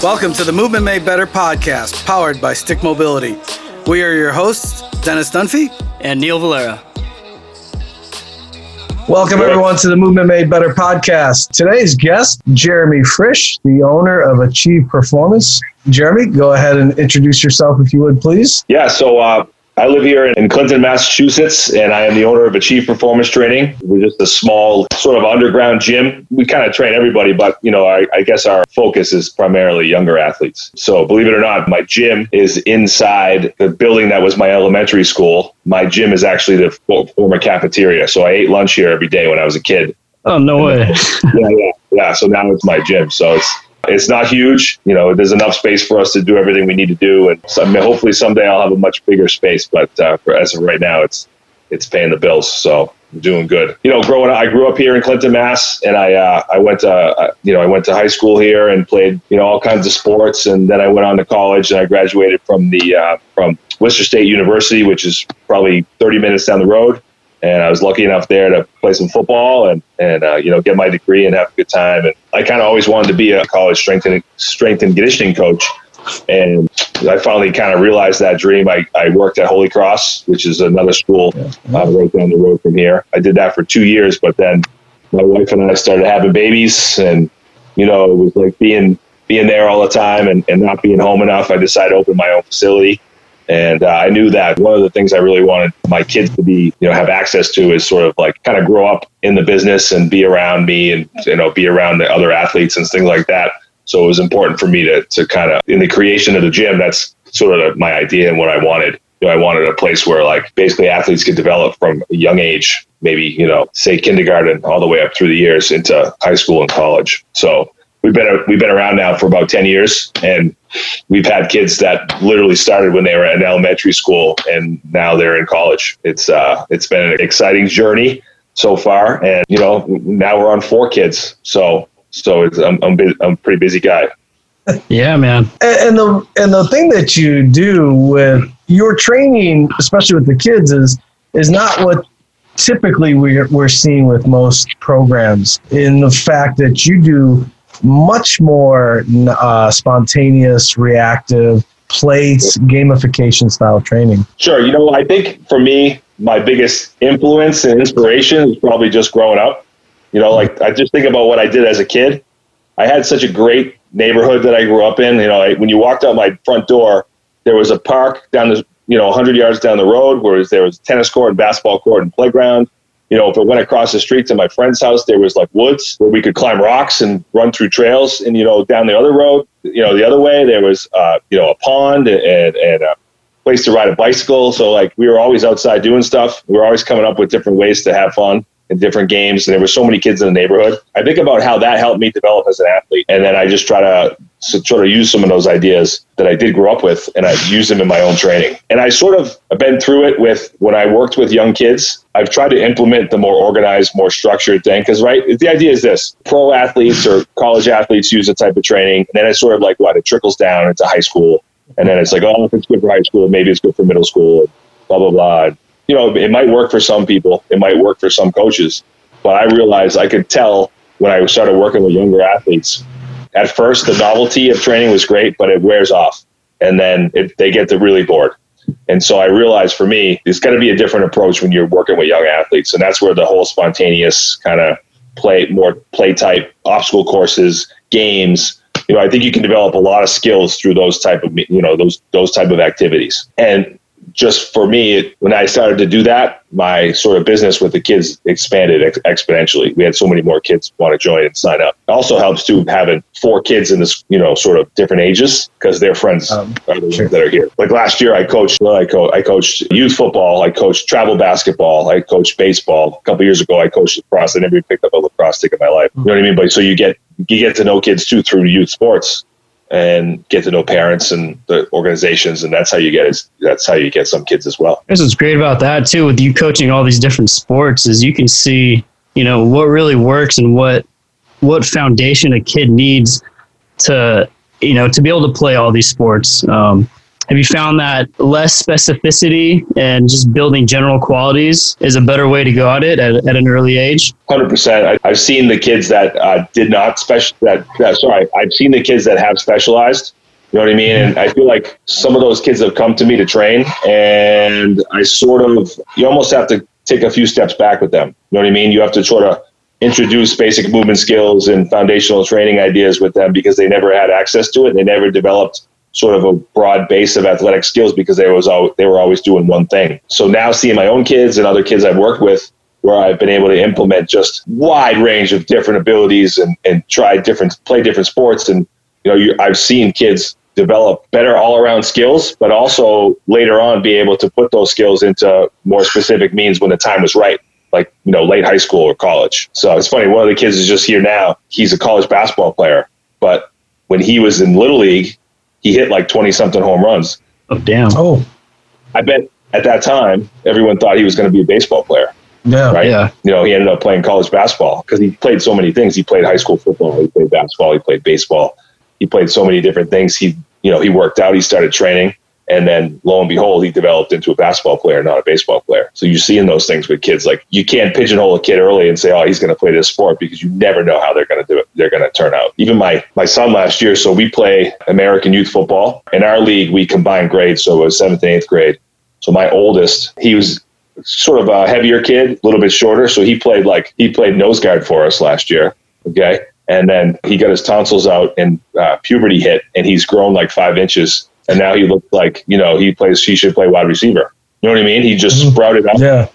Welcome to the Movement Made Better podcast, powered by Stick Mobility. We are your hosts, Dennis Dunphy and Neil Valera. Welcome, everyone, to the Movement Made Better podcast. Today's guest, Jeremy Frisch, the owner of Achieve Performance. Jeremy, go ahead and introduce yourself if you would, please. Yeah, so uh, I live here in Clinton, Massachusetts, and I am the owner of Achieve Performance Training. We're just a small sort of underground gym. We kind of train everybody, but you know, I, I, guess our focus is primarily younger athletes. So believe it or not, my gym is inside the building that was my elementary school. My gym is actually the former cafeteria. So I ate lunch here every day when I was a kid. Oh no way! yeah, yeah, yeah. So now it's my gym. So it's it's not huge. You know, there's enough space for us to do everything we need to do, and so, I mean, hopefully someday I'll have a much bigger space. But uh, for, as of right now, it's it's paying the bills. So I'm doing good. You know, growing up, I grew up here in Clinton, Mass, and I uh, I went to uh, you know I went to high school here and played you know all kinds of sports, and then I went on to college and I graduated from the uh, from Worcester State University, which is probably 30 minutes down the road and I was lucky enough there to play some football and and uh, you know get my degree and have a good time. And I kind of always wanted to be a college strength and strength and conditioning coach. And I finally kind of realized that dream. I, I worked at Holy Cross, which is another school uh, right down the road from here. I did that for two years, but then my wife and I started having babies, and you know it was like being being there all the time and, and not being home enough. I decided to open my own facility and uh, I knew that one of the things I really wanted my kids to be, you know, have access to is sort of like kind of grow up in the business and be around me and, you know, be around the other athletes and things like that. So it was important for me to, to kind of, in the creation of the gym, that's sort of my idea and what I wanted. You know, I wanted a place where like basically athletes could develop from a young age, maybe, you know, say kindergarten all the way up through the years into high school and college. So we've been we've been around now for about 10 years and we've had kids that literally started when they were in elementary school and now they're in college. It's uh it's been an exciting journey so far and you know now we're on four kids. So so it's i'm i'm, I'm a pretty busy guy. Yeah man. And, and the and the thing that you do with your training especially with the kids is is not what typically we're, we're seeing with most programs. In the fact that you do much more uh, spontaneous, reactive, plays gamification style training. Sure. You know, I think for me, my biggest influence and inspiration is probably just growing up. You know, like I just think about what I did as a kid. I had such a great neighborhood that I grew up in. You know, I, when you walked out my front door, there was a park down the, you know, 100 yards down the road where there was tennis court and basketball court and playground you know, if I went across the street to my friend's house, there was like woods where we could climb rocks and run through trails. And, you know, down the other road, you know, the other way, there was, uh, you know, a pond and, and a place to ride a bicycle. So, like, we were always outside doing stuff. We were always coming up with different ways to have fun and different games. And there were so many kids in the neighborhood. I think about how that helped me develop as an athlete. And then I just try to sort of use some of those ideas that I did grow up with and I use them in my own training. And I sort of been through it with when I worked with young kids. I've tried to implement the more organized, more structured thing. Because, right, the idea is this pro athletes or college athletes use a type of training. And then it's sort of like what? It trickles down into high school. And then it's like, oh, if it's good for high school, maybe it's good for middle school, blah, blah, blah you know, it might work for some people, it might work for some coaches, but I realized I could tell when I started working with younger athletes. At first, the novelty of training was great, but it wears off, and then it, they get to really bored. And so I realized for me, there's got to be a different approach when you're working with young athletes, and that's where the whole spontaneous kind of play, more play type obstacle courses, games. You know, I think you can develop a lot of skills through those type of you know those those type of activities. And just for me, when I started to do that, my sort of business with the kids expanded ex- exponentially. We had so many more kids want to join and sign up. It also helps too having four kids in this, you know, sort of different ages because their friends um, are the sure. ones that are here. Like last year, I coached, I, co- I coached youth football, I coached travel basketball, I coached baseball. A couple years ago, I coached lacrosse. I never picked up a lacrosse stick in my life. You know what I mean? But so you get you get to know kids too through youth sports and get to know parents and the organizations and that's how you get it that's how you get some kids as well. This what's great about that too with you coaching all these different sports is you can see you know what really works and what what foundation a kid needs to you know to be able to play all these sports. Um, Have you found that less specificity and just building general qualities is a better way to go at it at, at an early age? Hundred percent. I've seen the kids that uh, did not special. That, that sorry, I've seen the kids that have specialized. You know what I mean? And I feel like some of those kids have come to me to train, and I sort of you almost have to take a few steps back with them. You know what I mean? You have to sort of introduce basic movement skills and foundational training ideas with them because they never had access to it. They never developed sort of a broad base of athletic skills because they was they were always doing one thing. So now seeing my own kids and other kids I've worked with where I've been able to implement just wide range of different abilities and, and try different play different sports. And you know you, I've seen kids develop better all around skills but also later on be able to put those skills into more specific means when the time was right like you know late high school or college. So it's funny one of the kids is just here now. He's a college basketball player but when he was in little league he hit like 20 something home runs. Oh, damn. Oh, I bet at that time, everyone thought he was going to be a baseball player. yeah. Right. Yeah. You know, he ended up playing college basketball because he played so many things. He played high school football, he played basketball, he played baseball, he played so many different things. He, you know, he worked out, he started training. And then lo and behold, he developed into a basketball player, not a baseball player. So you're seeing those things with kids. Like you can't pigeonhole a kid early and say, oh, he's going to play this sport because you never know how they're going to do it. They're going to turn out. Even my, my son last year, so we play American youth football. In our league, we combine grades. So it was seventh and eighth grade. So my oldest, he was sort of a heavier kid, a little bit shorter. So he played like, he played nose guard for us last year. Okay. And then he got his tonsils out and uh, puberty hit and he's grown like five inches and now he looks like you know he plays he should play wide receiver. You know what I mean? He just Mhm. sprouted up. Yeah.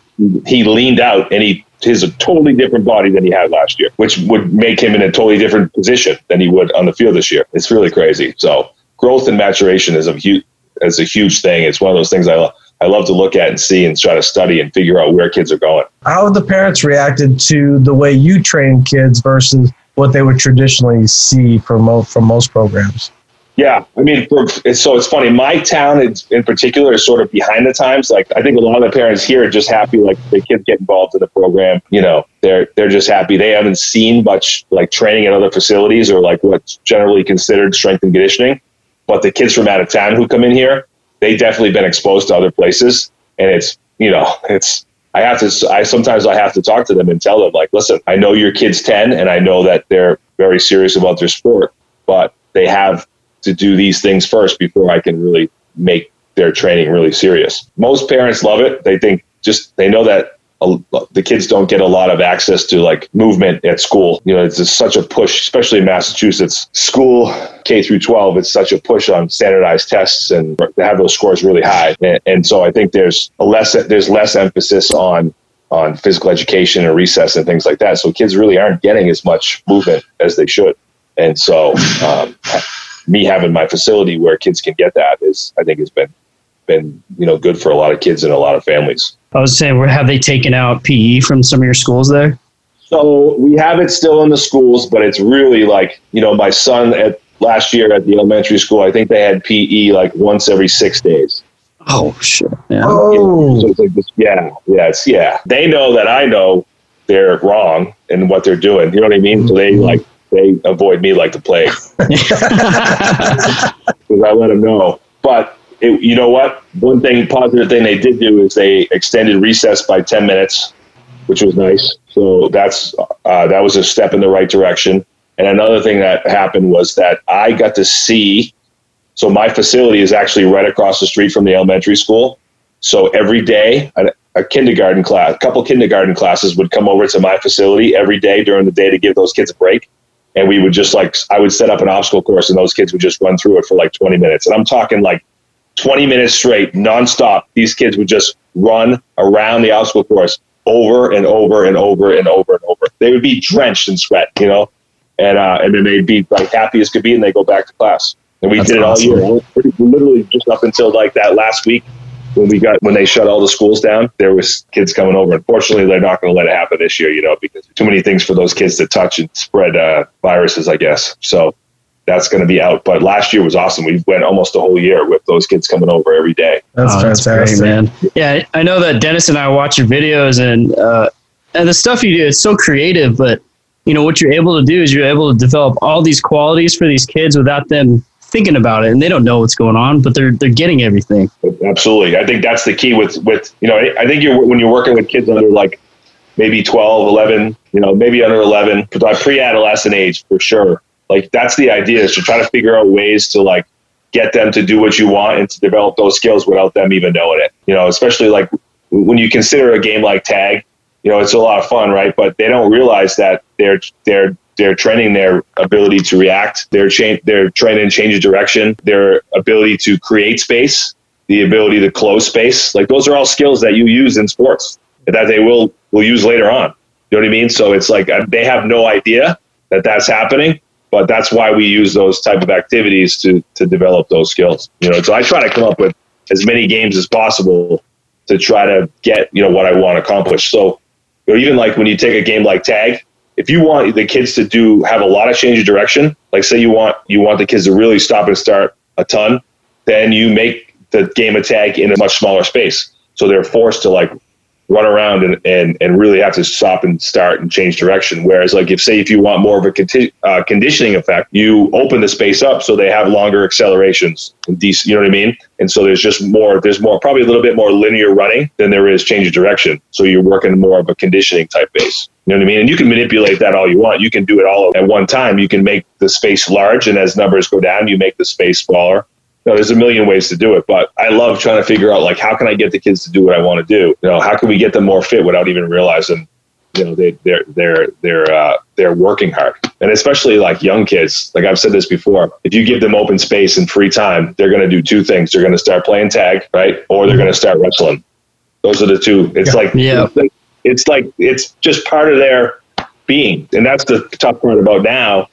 He leaned out and he has a totally different body than he had last year, which would make him in a totally different position than he would on the field this year. It's really crazy. So growth and maturation is a huge is a huge thing. It's one of those things I lo- I love to look at and see and try to study and figure out where kids are going. How have the parents reacted to the way you train kids versus what they would traditionally see from from most programs? Yeah, I mean, for, so it's funny. My town, in particular, is sort of behind the times. Like, I think a lot of the parents here are just happy, like the kids get involved in the program. You know, they're they're just happy. They haven't seen much like training at other facilities or like what's generally considered strength and conditioning. But the kids from out of town who come in here, they've definitely been exposed to other places, and it's you know, it's I have to. I sometimes I have to talk to them and tell them like, listen, I know your kid's ten, and I know that they're very serious about their sport, but they have to do these things first before I can really make their training really serious. Most parents love it. They think just they know that a, the kids don't get a lot of access to like movement at school. You know, it's just such a push, especially in Massachusetts. School K through 12, it's such a push on standardized tests and to have those scores really high. And, and so I think there's a less there's less emphasis on on physical education and recess and things like that. So kids really aren't getting as much movement as they should. And so um, me having my facility where kids can get that is I think has been been you know good for a lot of kids and a lot of families. I was saying, where have they taken out PE from some of your schools there? So we have it still in the schools, but it's really like you know my son at last year at the elementary school. I think they had PE like once every six days. Oh shit! Yeah. Oh, So it's like this, yeah, yeah, it's yeah. They know that I know they're wrong in what they're doing. You know what I mean? So they like they avoid me like the plague. because I let them know. But it, you know what? One thing, positive thing they did do is they extended recess by ten minutes, which was nice. So that's uh, that was a step in the right direction. And another thing that happened was that I got to see. So my facility is actually right across the street from the elementary school. So every day, a, a kindergarten class, a couple kindergarten classes would come over to my facility every day during the day to give those kids a break and we would just like I would set up an obstacle course and those kids would just run through it for like 20 minutes. And I'm talking like 20 minutes straight, nonstop. These kids would just run around the obstacle course over and over and over and over and over. They would be drenched in sweat, you know, and uh, and then they'd be like happy as could be, and they go back to class. And we That's did it all awesome. year, literally just up until like that last week when we got when they shut all the schools down. There was kids coming over. Unfortunately, they're not going to let it happen this year, you know, because too many things for those kids to touch and spread uh, viruses, I guess. So that's going to be out. But last year was awesome. We went almost a whole year with those kids coming over every day. that's Oh, fantastic. great, man. Yeah, I know that Dennis and I watch your videos and uh, and the stuff you do is so creative, but you know what you're able to do is you're able to develop all these qualities for these kids without them thinking about it and they don't know what's going on, but they're they're getting everything. Absolutely. I think that's the key with with you know I think you're when you're working with kids under like maybe 12, 11, you know, maybe under 11, pre-adolescent age for sure. Like that's the idea is to try to figure out ways to like get them to do what you want and to develop those skills without them even knowing it. You know, especially like when you consider a game like tag, you know, it's a lot of fun, right? But they don't realize that they're they're they're training their ability to react. They're change. They're training change of direction. Their ability to create space. The ability to close space. Like those are all skills that you use in sports that they will will use later on. You know what I mean? So it's like uh, they have no idea that that's happening, but that's why we use those type of activities to to develop those skills. You know, so I try to come up with as many games as possible to try to get you know what I want to accomplish. So you know, even like when you take a game like tag, if you want the kids to do have a lot of change of direction, like say you want you want the kids to really stop and start a ton, then you make the game attack in a much smaller space. So they're forced to like run around and, and, and really have to stop and start and change direction. Whereas, like, if say if you want more of a conti- uh, conditioning effect, you open the space up so they have longer accelerations. You know what I mean? And so there's just more. There's more, probably a little bit more linear running than there is change of direction. So you're working more of a conditioning type base. You know what I mean? And you can manipulate that all you want. You can do it all at one time. You can make the space large, and as numbers go down, you make the space smaller know, there's a million ways to do it, but I love trying to figure out like how can I get the kids to do what I want to do? You know, how can we get them more fit without even realizing, you know, they they're they're they're uh, they're working hard, and especially like young kids. Like I've said this before, if you give them open space and free time, they're going to do two things. They're going to start playing tag, right, or they're going to start wrestling. Those are the two. It's yeah. like yeah. It's, like, it's like it's just part of their being, and that's the tough part about now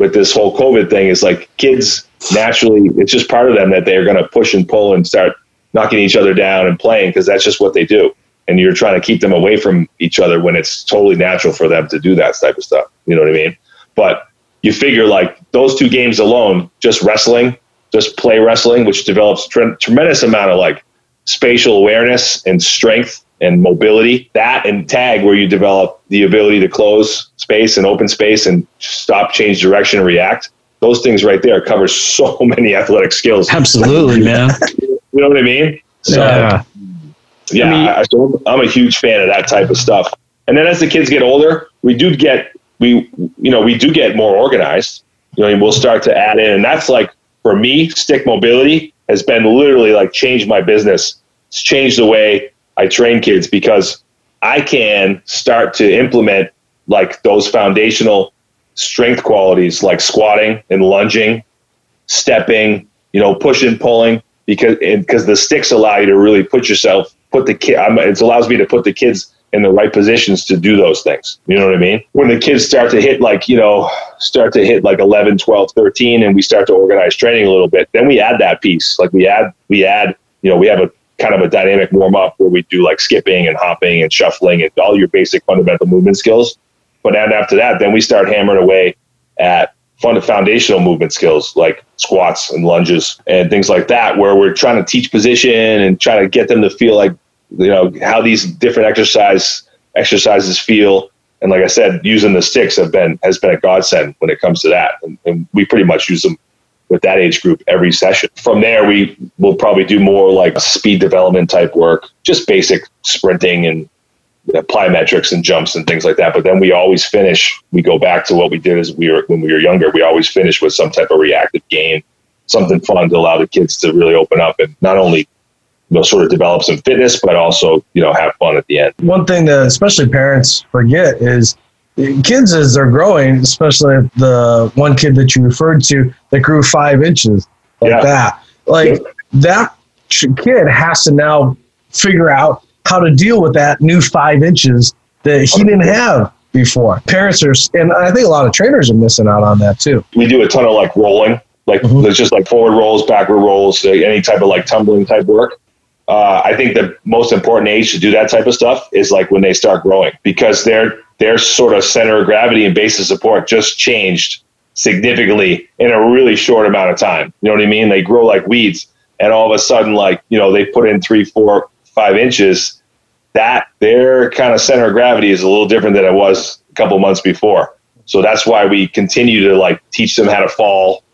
with this whole COVID thing. Is like kids naturally it's just part of them that they're going to push and pull and start knocking each other down and playing because that's just what they do and you're trying to keep them away from each other when it's totally natural for them to do that type of stuff you know what i mean but you figure like those two games alone just wrestling just play wrestling which develops tre- tremendous amount of like spatial awareness and strength and mobility that and tag where you develop the ability to close space and open space and stop change direction and react those things right there cover so many athletic skills. Absolutely, man. you know what I mean? So, yeah. Yeah, I mean, I, so I'm a huge fan of that type of stuff. And then as the kids get older, we do get we you know we do get more organized. You know, we'll start to add in, and that's like for me, stick mobility has been literally like changed my business. It's changed the way I train kids because I can start to implement like those foundational strength qualities like squatting and lunging, stepping, you know, pushing, pulling, because because the sticks allow you to really put yourself, put the kid. It allows me to put the kids in the right positions to do those things. You know what I mean? When the kids start to hit like, you know, start to hit like 11, 12, 13 and we start to organize training a little bit, then we add that piece. Like we add we add, you know, we have a kind of a dynamic warm up where we do like skipping and hopping and shuffling and all your basic fundamental movement skills. But then after that, then we start hammering away at fund foundational movement skills like squats and lunges and things like that, where we're trying to teach position and trying to get them to feel like you know how these different exercise exercises feel. And like I said, using the sticks have been has been a godsend when it comes to that, and, and we pretty much use them with that age group every session. From there, we will probably do more like speed development type work, just basic sprinting and plyometrics and jumps and things like that. But then we always finish. We go back to what we did as we were when we were younger. We always finish with some type of reactive game, something fun to allow the kids to really open up and not only you know sort of develop some fitness, but also you know have fun at the end. One thing that especially parents forget is kids as they're growing, especially the one kid that you referred to that grew five inches like yeah. that, like that kid has to now figure out how to deal with that new five inches that he didn't have before. Parents are, and I think a lot of trainers are missing out on that too. We do a ton of like rolling, like mm-hmm. it's just like forward rolls, backward rolls, any type of like tumbling type work. Uh, I think the most important age to do that type of stuff is like when they start growing because their their sort of center of gravity and base of support just changed significantly in a really short amount of time. You know what I mean? They grow like weeds, and all of a sudden, like you know, they put in three, four, five inches that their kind of center of gravity is a little different than it was a couple months before. So that's why we continue to like teach them how to fall,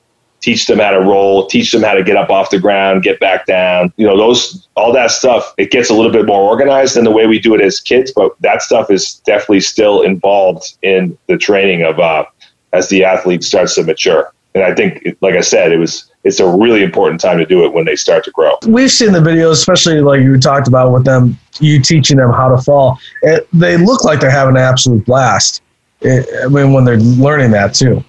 teach them how to roll, teach them how to get up off the ground, get back down. You know, those all that stuff. It gets a little bit more organized than the way we do it as kids, but that stuff is definitely still involved in the training of uh, as the athlete starts to mature. And I think, like I said, it was it's a really important time to do it when they start to grow. We've seen the videos, especially like you talked about with them, you teaching them how to fall. It, they look like they're having an absolute blast. It, I mean, when they're learning that too.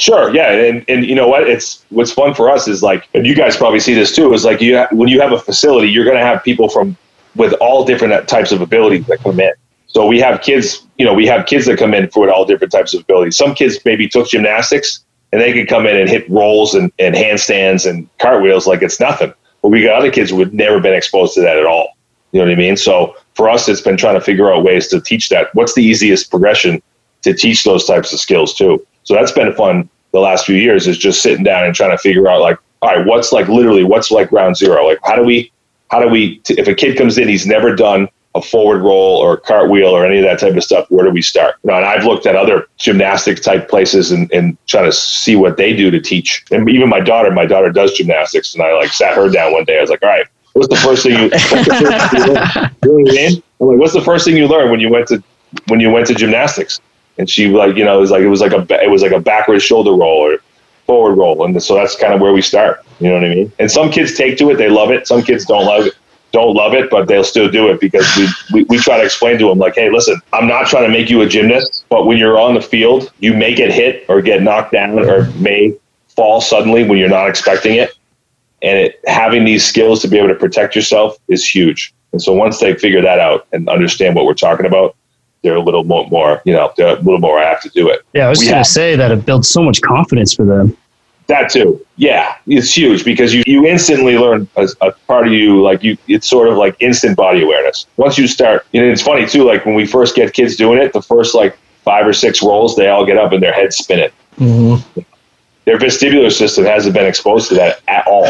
Sure, yeah, and and you know what? It's what's fun for us is like, and you guys probably see this too. Is like you when you have a facility, you're going to have people from with all different uh, types of abilities that come in. So we have kids, you know, we have kids that come in for all different types of abilities. Some kids maybe took gymnastics and they could come in and hit rolls and, and handstands and cartwheels like it's nothing. But we got other kids who had never been exposed to that at all. You know what I mean? So for us, it's been trying to figure out ways to teach that. What's the easiest progression to teach those types of skills too? So that's been fun the last few years is just sitting down and trying to figure out like, all right, what's like literally what's like ground zero? Like how do we, how do we, t- if a kid comes in, he's never done a forward roll or a cartwheel or any of that type of stuff, where do we start? You know, and I've looked at other gymnastic type places and, and trying to see what they do to teach. And even my daughter, my daughter does gymnastics, and I like sat her down one day. I was like, all right, what's the first thing you? You learn? I'm like, what's the first thing you learned when you went to when you went to gymnastics? And she like, you know, it was like it was like a it was like a backward shoulder roll or forward roll, and so that's kind of where we start. You know what I mean? And some kids take to it; they love it. Some kids don't love it don't love it, but they'll still do it because we, we, we try to explain to them, like, hey, listen, I'm not trying to make you a gymnast, but when you're on the field, you may get hit or get knocked down or may fall suddenly when you're not expecting it. And it, having these skills to be able to protect yourself is huge. And so once they figure that out and understand what we're talking about, they're a little more, more you know, they're a little more I have to do it. Yeah, I was going to say that it builds so much confidence for them. That too. Yeah, it's huge because you, you instantly learn a, a, part of you, like you, it's sort of like instant body awareness. Once you start, you know, it's funny too, like when we first get kids doing it, the first like five or six rolls, they all get up and their heads spinning. Mm-hmm. Their vestibular system hasn't been exposed to that at all.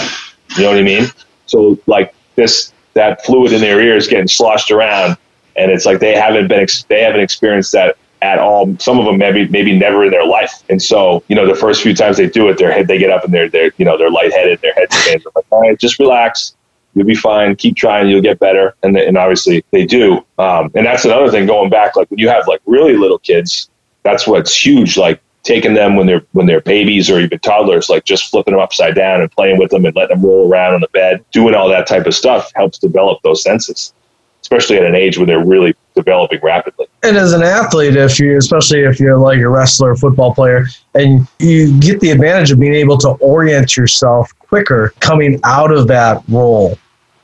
You know what I mean? So like this, that fluid in their ears getting sloshed around and it's like they haven't been, they haven't experienced that at all. Some of them maybe maybe never in their life. And so, you know, the first few times they do it, their head they get up and they're they're you know they're lightheaded, their head spins. I'm like, all right, just relax. You'll be fine. Keep trying. You'll get better. And and obviously they do. Um, and that's another thing going back. Like when you have like really little kids, that's what's huge. Like taking them when they're when they're babies or even toddlers, like just flipping them upside down and playing with them and letting them roll around on the bed, doing all that type of stuff helps develop those senses especially at an age where they're really developing rapidly. And as an athlete, if you, especially if you're like a wrestler, football player, and you get the advantage of being able to orient yourself quicker coming out of that roll.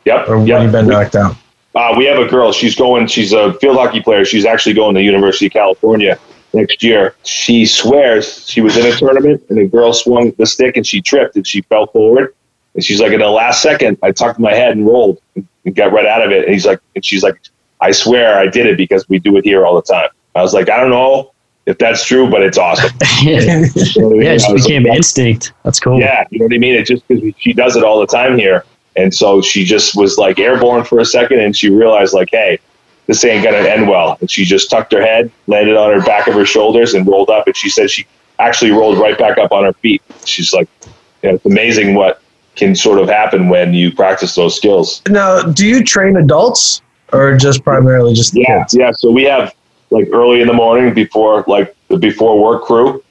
Yep. Or when yep. you've been knocked out. Uh, we have a girl. She's going. She's a field hockey player. She's actually going to University of California next year. She swears she was in a tournament and a girl swung the stick and she tripped and she fell forward. And she's like, in the last second, I tucked my head and rolled and got right out of it. And he's like, and she's like, I swear I did it because we do it here all the time. I was like, I don't know if that's true, but it's awesome. yeah, you know yeah, it became like, instinct. That's cool. Yeah, you know what I mean. It just because she does it all the time here, and so she just was like airborne for a second, and she realized like, hey, this ain't gonna end well. And she just tucked her head, landed on her back of her shoulders, and rolled up. And she said she actually rolled right back up on her feet. She's like, yeah, it's amazing what can sort of happen when you practice those skills. Now, do you train adults or just primarily just yeah, kids? Yeah, so we have like early in the morning before like the before work crew,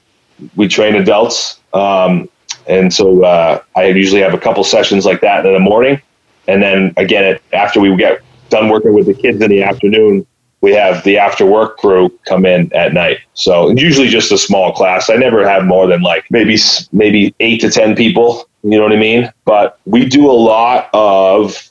we train adults. Um, and so uh, I usually have a couple sessions like that in the morning, and then again after we get done working with the kids in the afternoon, we have the after work crew come in at night. So usually just a small class. I never have more than like maybe maybe eight to ten people. You know what I mean? But we do a lot of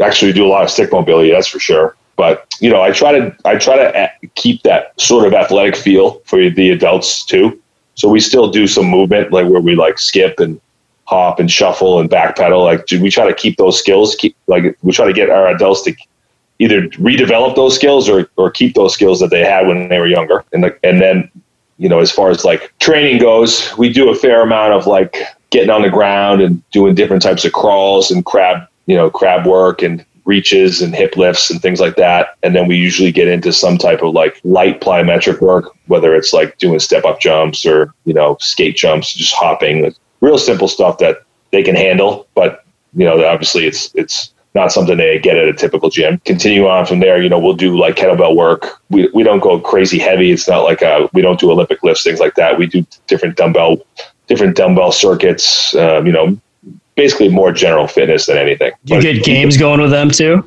actually do a lot of stick mobility. That's for sure. But you know, I try to I try to eh, keep that sort of athletic feel for the adults too. So we still do some movement, like where we like skip and hop and shuffle and backpedal. Like we try to keep those skills. Keep like we try to get our adults to either redevelop those skills or, or keep those skills that they had when they were younger. And the, and then, you know, as far as like training goes, we do a fair amount of like getting on the ground and doing different types of crawls and crab, you know, crab work and reaches and hip lifts and things like that. And then we usually get into some type of like light plyometric work, whether it's like doing step up jumps or, you know, skate jumps, just hopping, real simple stuff that they can handle. But you know, obviously, it's it's not something they get at a typical gym. Continue on from there. You know, we'll do like kettlebell work. We we don't go crazy heavy. It's not like uh we don't do Olympic lifts, things like that. We do different dumbbell different dumbbell circuits. Um, you know, basically more general fitness than anything. You But- get games going with them too?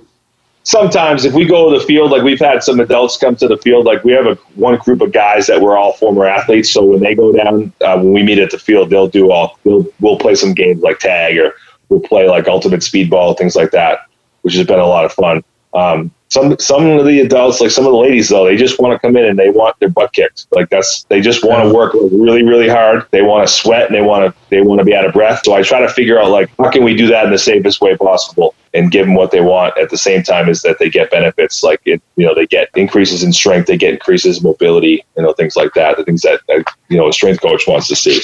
sometimes if we go to the field, like we've had some adults come to the field, like we have a one group of guys that were all former athletes. So when they go down, uh, when we meet at the field, they'll do all, we'll, we'll play some games like tag or we'll play like ultimate speedball, things like that, which has been a lot of fun. Um, some, some of the adults, like some of the ladies though, they just want to come in and they want their butt kicked. Like that's, they just want to work really, really hard. They want to sweat and they want to, they want to be out of breath. So I try to figure out like, how can we do that in the safest way possible? And give them what they want at the same time as that they get benefits like it you know they get increases in strength they get increases in mobility you know things like that the things that, you know a strength coach wants to see.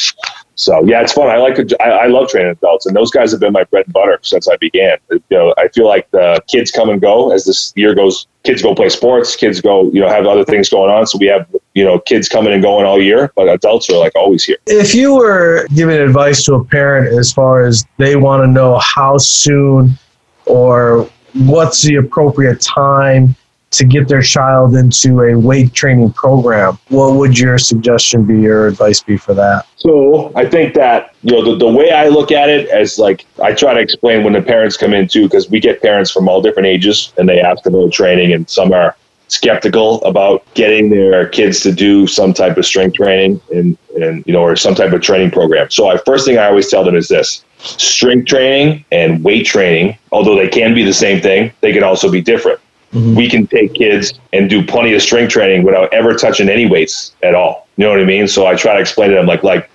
So yeah it's fun. I like I, I love training adults and those guys have been my bread and butter since i began. You know i feel like the kids come and go as this year goes kids go play sports kids go you know have other things going on so we have you know kids coming and going all year but adults are like always here. If you were giving advice to a parent as far as they want to know how soon or what's the appropriate time to get their child into a weight training program, what would your suggestion be or advice be for that? So I think that you know the, the way I look at it as like I try to explain when the parents come in too because we get parents from all different ages and they ask about training and some are skeptical about getting their kids to do some type of strength training and and you know or some type of training program. So I first thing I always tell them is this: strength training and weight training, although they can be the same thing, they can also be different. Mm-hmm. We can take kids and do plenty of strength training without ever touching any weights at all. You know what I mean? So I try to explain to them like like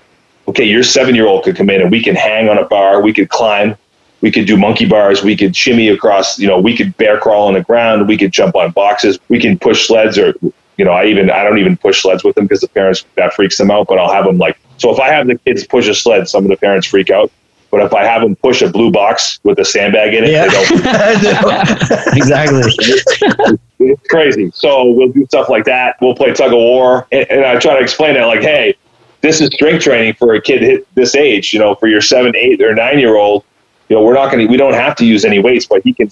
okay, your seven year old could come in and we can hang on a bar, we could climb, we could do monkey bars, we could shimmy across, you know, we could bear crawl on the ground, we could jump on boxes, we can push sleds or you know, I even I don't even push sleds with them because the parents that freaks them out, but I'll have them like so if I have the kids push a sled, some of the parents freak out. But if I have them push a blue box with a sandbag in it, Yeah. they don't exactly. it's crazy. So we'll do stuff like that. We'll play tug of war, and, and I try to explain that like, hey, this is strength training for a kid this age. You know, for your seven, eight, or nine year old, you know, we're not going to, we don't have to use any weights, but he can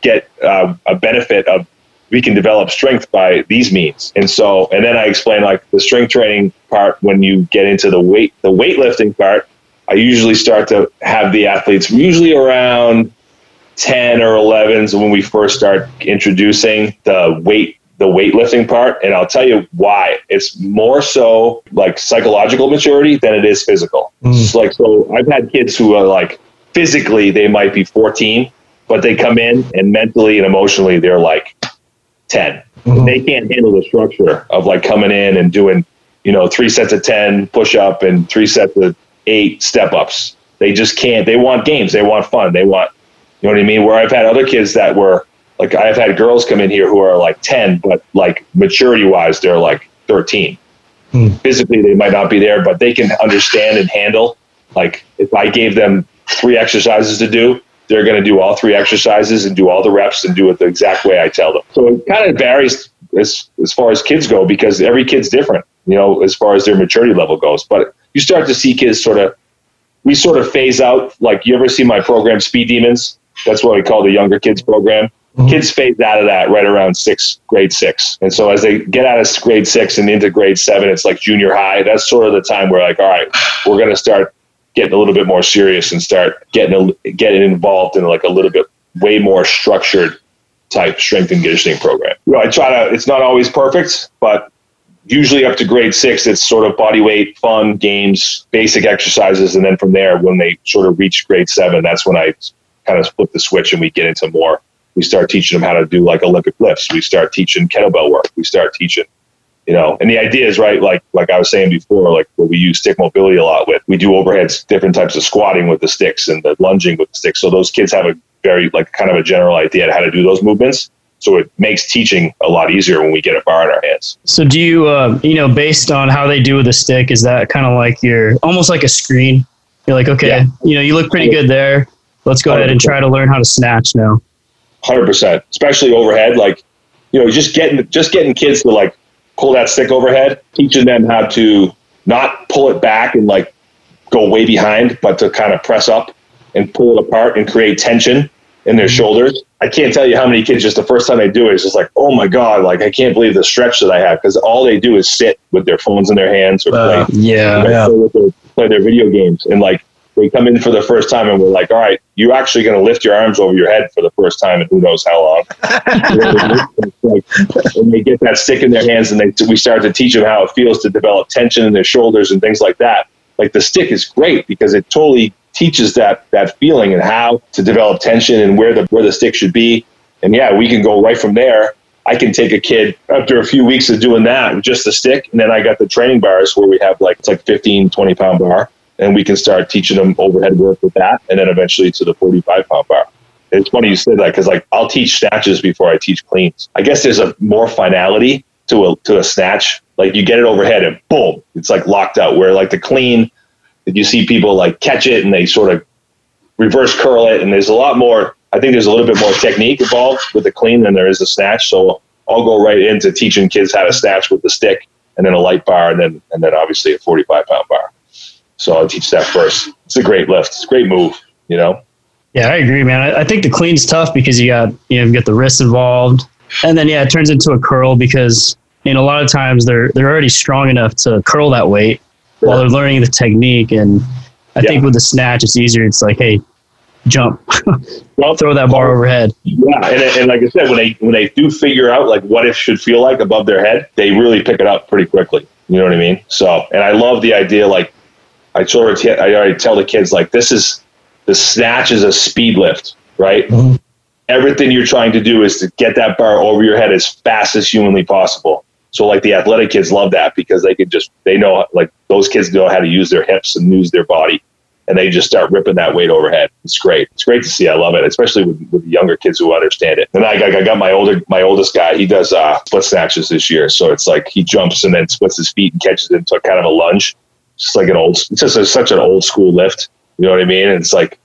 get uh, a benefit of we can develop strength by these means. And so, and then I explain like the strength training part when you get into the weight, the weightlifting part. I usually start to have the athletes usually around 10 or 11s when we first start introducing the weight the weightlifting part. And I'll tell you why. It's more so like psychological maturity than it is physical. Hmm. It's like so I've had kids who are like physically they might be 14 but they come in and mentally and emotionally they're like 10 hmm. they can't handle the structure of like coming in and doing you know three sets of 10 push up and three sets of eight step ups they just can't they want games they want fun they want you know what I mean? Where I've had other kids that were like, I've had girls come in here who are like 10, but like maturity wise, they're like 13. Hmm. Physically, they might not be there, but they can understand and handle. Like, if I gave them three exercises to do, they're going to do all three exercises and do all the reps and do it the exact way I tell them. So it kind of varies as, as far as kids go because every kid's different, you know, as far as their maturity level goes. But you start to see kids sort of, we sort of phase out. Like, you ever see my program, Speed Demons? That's what we call the younger kids program. Mm-hmm. Kids phase out of that right around six, grade six. And so as they get out of grade six and into grade seven, it's like junior high. That's sort of the time where like, all right, we're going to start getting a little bit more serious and start getting a, getting involved in like a little bit way more structured type strength and conditioning program. You know, I try to. It's not always perfect, but usually up to grade six, it's sort of body weight, fun, games, basic exercises, and then from there, when they sort of reach grade seven, that's when I kind of flip the switch and we get into more. We start teaching them how to do like Olympic lifts. We start teaching kettlebell work. We start teaching you know and the idea is right like like i was saying before like what we use stick mobility a lot with we do overheads different types of squatting with the sticks and the lunging with the sticks so those kids have a very like kind of a general idea of how to do those movements so it makes teaching a lot easier when we get a bar in our hands So do you, uh, you know, based on how they do with the stick, is that kind of like your almost like a screen? You're like, okay, Yeah. you know, you look pretty good there. Let's go ahead and try to learn how to snatch now. 100% especially overhead like you know just getting just getting kids to like pull that stick overhead teaching them how to not pull it back and like go way behind, but to kind of press up and pull it apart and create tension in their shoulders. I can't tell you how many kids just the first time they do it is just like, oh my god, like I can't believe the stretch that I have because all they do is sit with their phones in their hands or play, Uh, Yeah. Yeah. play, their, play their video games and like they come in for the first time and we're like, all right, you're actually going to lift your arms over your head for the first time in who knows how long. It's and they get that stick in their hands and they, we start to teach them how it feels to develop tension in their shoulders and things like that. Like the stick is great because it totally teaches that that feeling and how to develop tension and where the where the stick should be. And yeah, we can go right from there. I can take a kid after a few weeks of doing that with just the stick. And then I got the training bars where we have like, it's like 15, 20 pound bar. And we can start teaching them overhead work with that. And then eventually to the 45 pound bar. It's funny you said that because like I'll teach snatches before I teach cleans. I guess there's a more finality to a to a snatch. Like you get it overhead and boom, it's like locked out. Where like the clean, you see people like catch it and they sort of reverse curl it, and there's a lot more. I think there's a little bit more technique involved with the clean than there is the snatch. So I'll go right into teaching kids how to snatch with the stick, and then a light bar, and then and then obviously a 45 pound bar. So I'll teach that first. It's a great lift. It's a great move. You know. Yeah, I agree, man. I, I think the clean's tough because you got you know get the wrist involved, and then yeah, it turns into a curl because you know a lot of times they're they're already strong enough to curl that weight while they're learning the technique. And I Yeah. think with the snatch, it's easier. It's like, hey, jump, Well, throw that bar overhead. Yeah, and, and like I said, when they when they do figure out like what it should feel like above their head, they really pick it up pretty quickly. You know what I mean? So, and I love the idea. Like I sort of, I already tell the kids like this is the snatch is a speed lift, right? Mhm. Everything you're trying to do is to get that bar over your head as fast as humanly possible. So, like the athletic kids love that because they can just they know like those kids know how to use their hips and use their body and they just start ripping that weight overhead. It's great. It's great to see. I love it, especially with, with the younger kids who understand it. And I, I got my older, my oldest guy. He does uh, split snatches this year, so it's like he jumps and then splits his feet and catches it into kind of a lunge, just like an old. It's just a, such an old school lift. You know what I mean? And it's like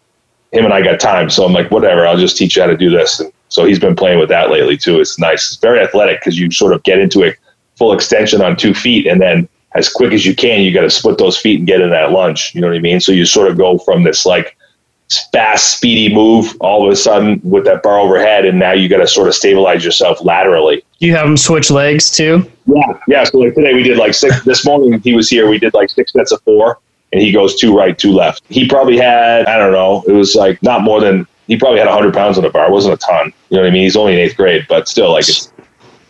him and I got time, so I'm like, whatever. I'll just teach you how to do this. And so he's been playing with that lately too. It's nice. It's very athletic because you sort of get into a full extension on two feet and then as quick as you can, you got to split those feet and get in that lunge. You know what I mean? So you sort of go from this like fast, speedy move all of a sudden with that bar overhead, and now you got to sort of stabilize yourself laterally. You have them switch legs too. Yeah, yeah. So like today we did like six. this morning he was here. We did like six sets of four, and he goes two right, two left. He probably had I don't know. It was like not more than he probably had hundred pounds on the bar. It wasn't a ton. You know what I mean? He's only in eighth grade, but still like it's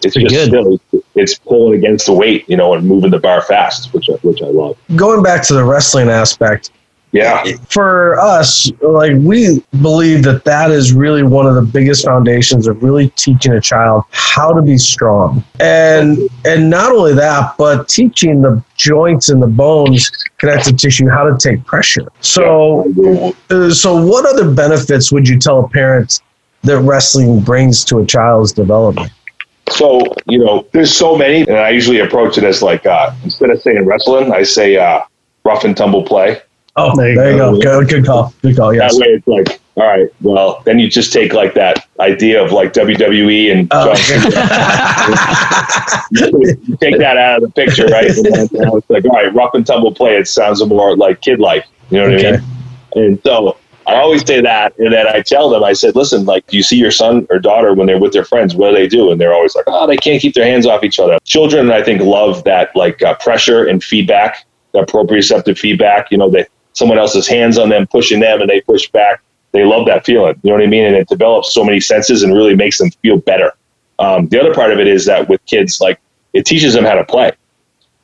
it's Pretty just good. still it's pulling against the weight, you know, and moving the bar fast, which I, which I love. Going back to the wrestling aspect, Yeah. for us, like we believe that that is really one of the biggest foundations of really teaching a child how to be strong, and and not only that, but teaching the joints and the bones, connective tissue, how to take pressure. So, uh, so what other benefits would you tell a parent that wrestling brings to a child's development? So, you know, there's so many, and I usually approach it as like, uh, instead of saying wrestling, I say uh, rough and tumble play. Oh, There there you you, go. go. Good, good call. Good call. Yes. That way it's like, all right, well, then you just take like that idea of like WWE and Oh, you take that out of the picture, right? And then now it's like, all right, rough and tumble play. It sounds more like kid like, you know what I mean? And so I always say that, and then I tell them, I said, listen, like, do you see your son or daughter when they're with their friends? What do they do? And they're always like, oh, they can't keep their hands off each other. Children, I think, love that like uh, pressure and feedback, that proprioceptive feedback. You know, that someone else's hands on them, pushing them, and they push back. They love that feeling. You know what I mean? And it develops so many senses and really makes them feel better. Um, the other part of it is that with kids, like, it teaches them how to play.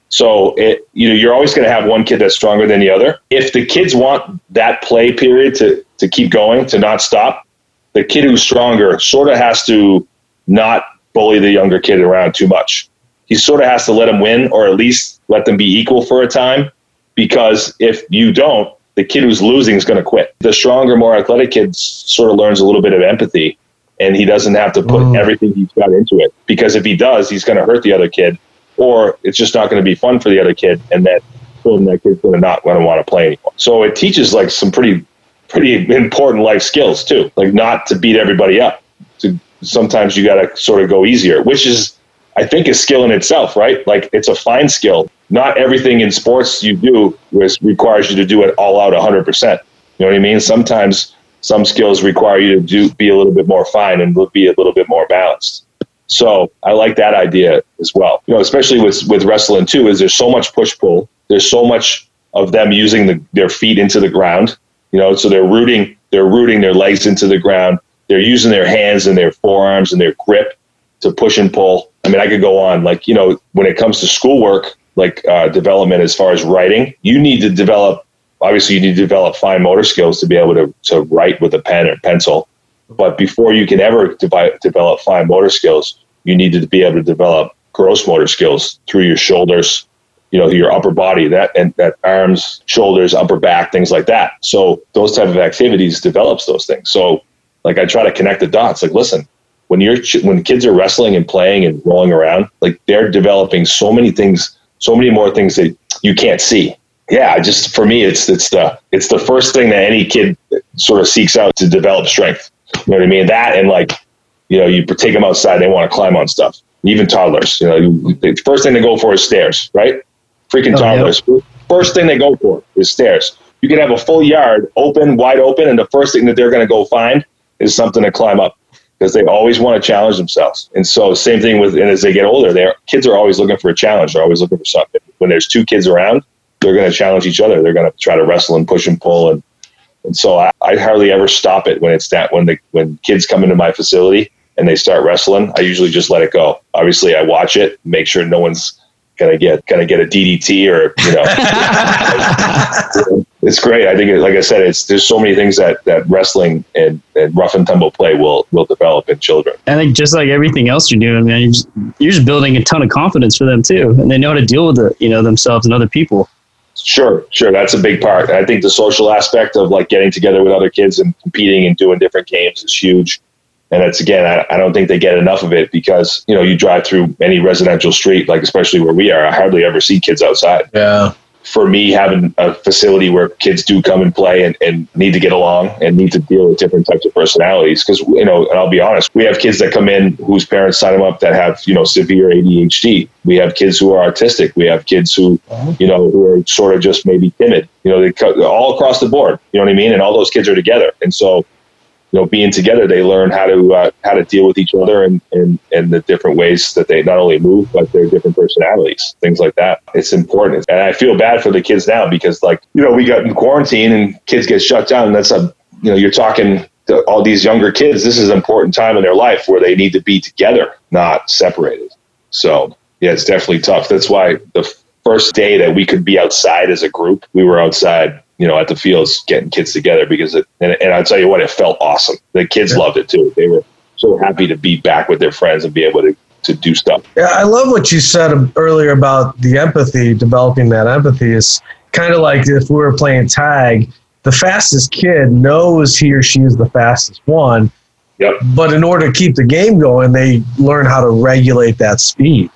So it, you know, you're always going to have one kid that's stronger than the other. If the kids want that play period to to keep going, to not stop, the kid who's stronger sort of has to not bully the younger kid around too much. He sort of has to let him win, or at least let them be equal for a time. Because if you don't, the kid who's losing is going to quit. The stronger, more athletic kid sort of learns a little bit of empathy, and he doesn't have to put Mm. everything he's got into it. Because if he does, he's going to hurt the other kid, or it's just not going to be fun for the other kid, and that that kid's going to not going to want to play anymore. So it teaches like some pretty pretty important life skills too, like not to beat everybody up. To sometimes you got to sort of go easier, which is I think a skill in itself, right? Like it's a fine skill not everything in sports you do requires you to do it all out 100%. You know what I mean? Sometimes some skills require you to do be a little bit more fine and be a little bit more balanced. So I like that idea as well. You know, especially with with wrestling too, is there's so much push pull. There's so much of them using the, their feet into the ground. You know, so they're rooting they're rooting their legs into the ground. They're using their hands and their forearms and their grip to push and pull. I mean, I could go on. Like, you know, when it comes to schoolwork, like uh, development as far as writing, you need to develop. Obviously, you need to develop fine motor skills to be able to to write with a pen or pencil. But before you can ever de- develop fine motor skills, you need to be able to develop gross motor skills through your shoulders, you know, your upper body, that and that arms, shoulders, upper back, things like that. So those type of activities develops those things. So like I try to connect the dots. Like, listen, when you're when kids are wrestling and playing and rolling around, like they're developing so many things, so many more things that you can't see. Yeah, just for me, it's it's the it's the first thing that any kid sort of seeks out to develop strength. You know what I mean? That and like, you know, you take them outside, they want to climb on stuff. Even toddlers, you know, the first thing they go for is stairs, right? Freaking oh, toddlers. Yep. First thing they go for is stairs. You can have a full yard open, wide open, and the first thing that they're going to go find is something to climb up because they always want to challenge themselves. And so, same thing with, and as they get older, their kids are always looking for a challenge. They're always looking for something. When there's two kids around, they're going to challenge each other. They're going to try to wrestle and push and pull. And, and so I, I hardly ever stop it when it's that, when the, when kids come into my facility and they start wrestling, I usually just let it go. Obviously I watch it, make sure no one's gonna get gonna get a DDT or you know. it's great. I think, it, like I said, it's there's so many things that that wrestling and, and rough and tumble play will will develop in children. I think just like everything else you're doing, man, you're just, you're just building a ton of confidence for them too, and they know how to deal with it, you know, themselves and other people. Sure, sure. That's a big part. I think the social aspect of like getting together with other kids and competing and doing different games is huge. And it's again, I, I don't think they get enough of it because you know you drive through any residential street, like especially where we are, I hardly ever see kids outside. Yeah. For me, having a facility where kids do come and play and, and need to get along and need to deal with different types of personalities, because you know, and I'll be honest, we have kids that come in whose parents sign them up that have you know severe ADHD. We have kids who are autistic. We have kids who, uh-huh. you know, who are sort of just maybe timid. You know, they all across the board. You know what I mean? And all those kids are together, and so you know, being together, they learn how to uh, how to deal with each other and, and and the different ways that they not only move but their different personalities, things like that. It's important, and I feel bad for the kids now because, like, you know, we got in quarantine and kids get shut down. And that's a, you know, you're talking to all these younger kids. This is an important time in their life where they need to be together, not separated. So yeah, it's definitely tough. That's why the first day that we could be outside as a group, we were outside you know, at the fields getting kids together because it, and, and I'll tell you what, it felt awesome. The kids yeah. loved it too. They were so happy to be back with their friends and be able to, to do stuff. Yeah, I love what you said earlier about the empathy, developing that empathy is kind of like if we were playing tag, the fastest kid knows he or she is the fastest one. Yep. But in order to keep the game going, they learn how to regulate that speed.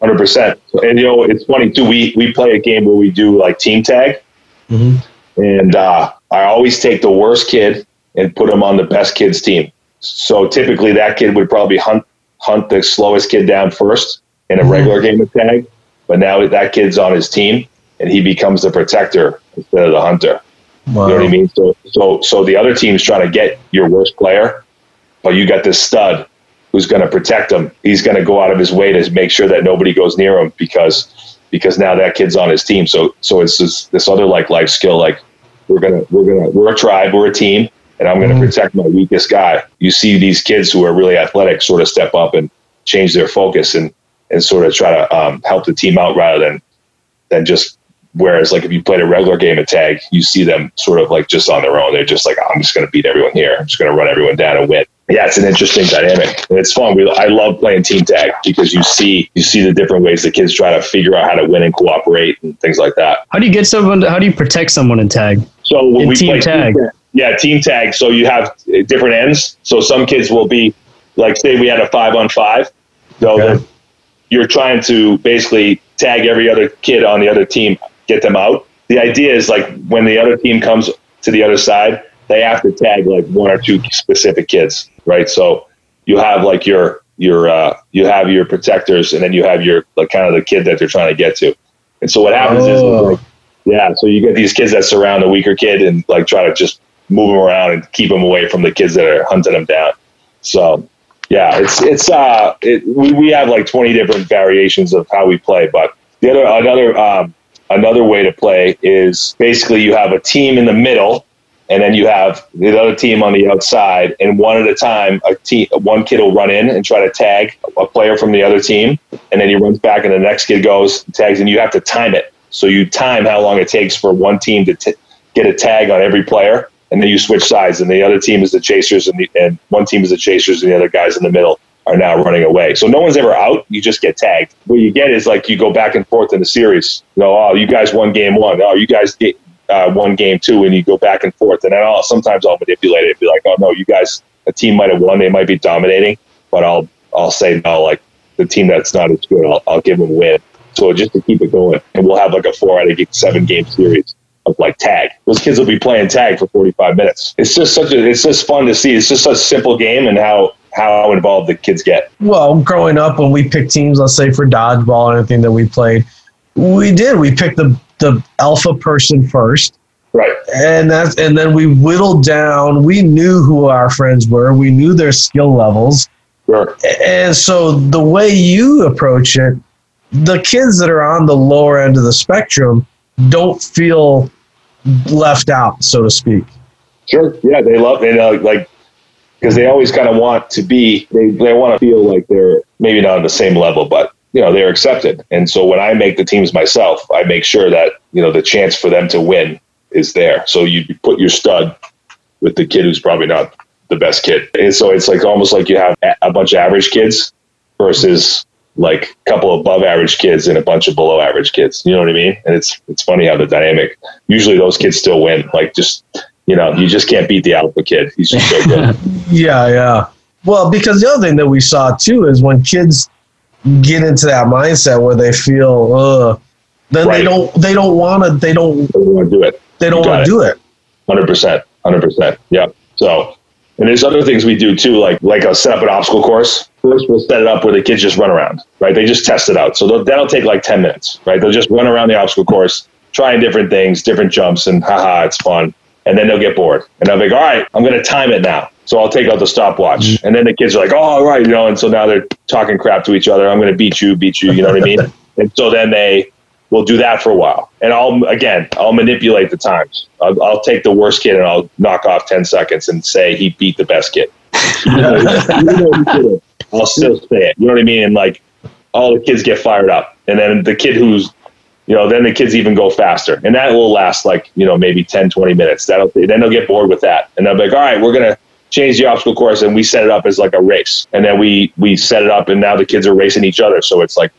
Hundred percent. And you know, it's funny too. We we play a game where we do like team tag, mm-hmm. And uh, I always take the worst kid and put him on the best kid's team. So typically that kid would probably hunt hunt the slowest kid down first in a mm-hmm. regular game of tag. But now that kid's on his team and he becomes the protector instead of the hunter. Wow. You know what I mean? So so so the other team's trying to get your worst player, but you got this stud who's going to protect him. He's going to go out of his way to make sure that nobody goes near him because because now that kid's on his team. So so it's this this other like life skill. Like we're gonna we're gonna we're a tribe, we're a team, and I'm gonna mm-hmm. protect my weakest guy. You see these kids who are really athletic sort of step up and change their focus and and sort of try to um, help the team out rather than than just Whereas, like if you played a regular game of tag, you see them sort of like just on their own. They're just like, I'm just going to beat everyone here. I'm just going to run everyone down and win yeah, it's an interesting dynamic, and it's fun. We, I love playing team tag because you see you see the different ways the kids try to figure out how to win and cooperate and things like that. How do you get someone? To, how do you protect someone in tag? So when in we team play tag, team, yeah, team tag. So you have different ends. So some kids will be like, say, we had a five on five. So okay. you're trying to basically tag every other kid on the other team, get them out. The idea is like when the other team comes to the other side, they have to tag like one or two specific kids right? So you have like your your uh, you have your protectors, and then you have your like kind of the kid that they're trying to get to. And so what happens is, Oh. like, yeah, so you get these kids that surround the weaker kid and like try to just move them around and keep them away from the kids that are hunting them down. So yeah, it's it's uh it, we we have like twenty different variations of how we play, but the other another um, another way to play is basically you have a team in the middle, and then you have the other team on the outside, and one at a time, a team one kid will run in and try to tag a player from the other team, and then he runs back, and the next kid goes tags, and you have to time it. So you time how long it takes for one team to t- get a tag on every player, and then you switch sides, and the other team is the chasers, and, the, and one team is the chasers, and the other guys in the middle are now running away. So no one's ever out. You just get tagged. What you get is like you go back and forth in the series. You know, oh, you guys won game one. Oh, you guys uh, won game two, and you go back and forth. And then I'll sometimes I'll manipulate it. and Be like, oh no, you guys, a team might have won. They might be dominating, but I'll I'll say no, like the team that's not as good, I'll, I'll give them a win. So just to keep it going, and we'll have like a four out of seven game series of like tag. Those kids will be playing tag for 45 minutes. It's just such a, it's just fun to see. It's just such a simple game and how, how involved the kids get. Well, growing up, when we picked teams, let's say for dodgeball or anything that we played, we did. We picked the the alpha person first, Right. and that's and then we whittled down. We knew who our friends were. We knew their skill levels, Sure. and so the way you approach it, the kids that are on the lower end of the spectrum don't feel left out, so to speak. Sure. Yeah. They love, they know, like, because they always kind of want to be, they, they want to feel like they're maybe not on the same level, but, you know, they're accepted. And so when I make the teams myself, I make sure that, you know, the chance for them to win is there. So you put your stud with the kid who's probably not the best kid. And so it's like almost like you have a- bunch of average kids versus like a couple above average kids and a bunch of below average kids. You know what I mean? And it's it's funny how the dynamic usually those kids still win. Like just you know, you just can't beat the alpha kid. He's just so good. Yeah, yeah. Well, because the other thing that we saw too is when kids get into that mindset where they feel, uh, then Right. they don't they don't want to they don't want to do it. they don't want to do it. Hundred percent, hundred percent. Yeah. So, and there's other things we do too, like like I'll set up an obstacle course. First, we'll set it up where the kids just run around, right? They just test it out. So that'll take like ten minutes, right? They'll just run around the obstacle course, trying different things, different jumps, and haha, it's fun. And then they'll get bored, and I'll be like, all right, I'm going to time it now. So I'll take out the stopwatch, mm-hmm. and then the kids are like, oh, all right, you know. And so now they're talking crap to each other. I'm going to beat you, beat you. You know what I mean? and so then they we'll do that for a while. And I'll, again, I'll manipulate the times. I'll, I'll take the worst kid and I'll knock off 10 seconds and say he beat the best kid. Even though I'll still say it. You know what I mean? And like all the kids get fired up. And then the kid who's, you know, then the kids even go faster. And that will last like, you know, maybe 10, 20 minutes. That'll, then they'll get bored with that. And they'll be like, all right, we're going to change the obstacle course and we set it up as like a race. And then we, we set it up and now the kids are racing each other. So it's like,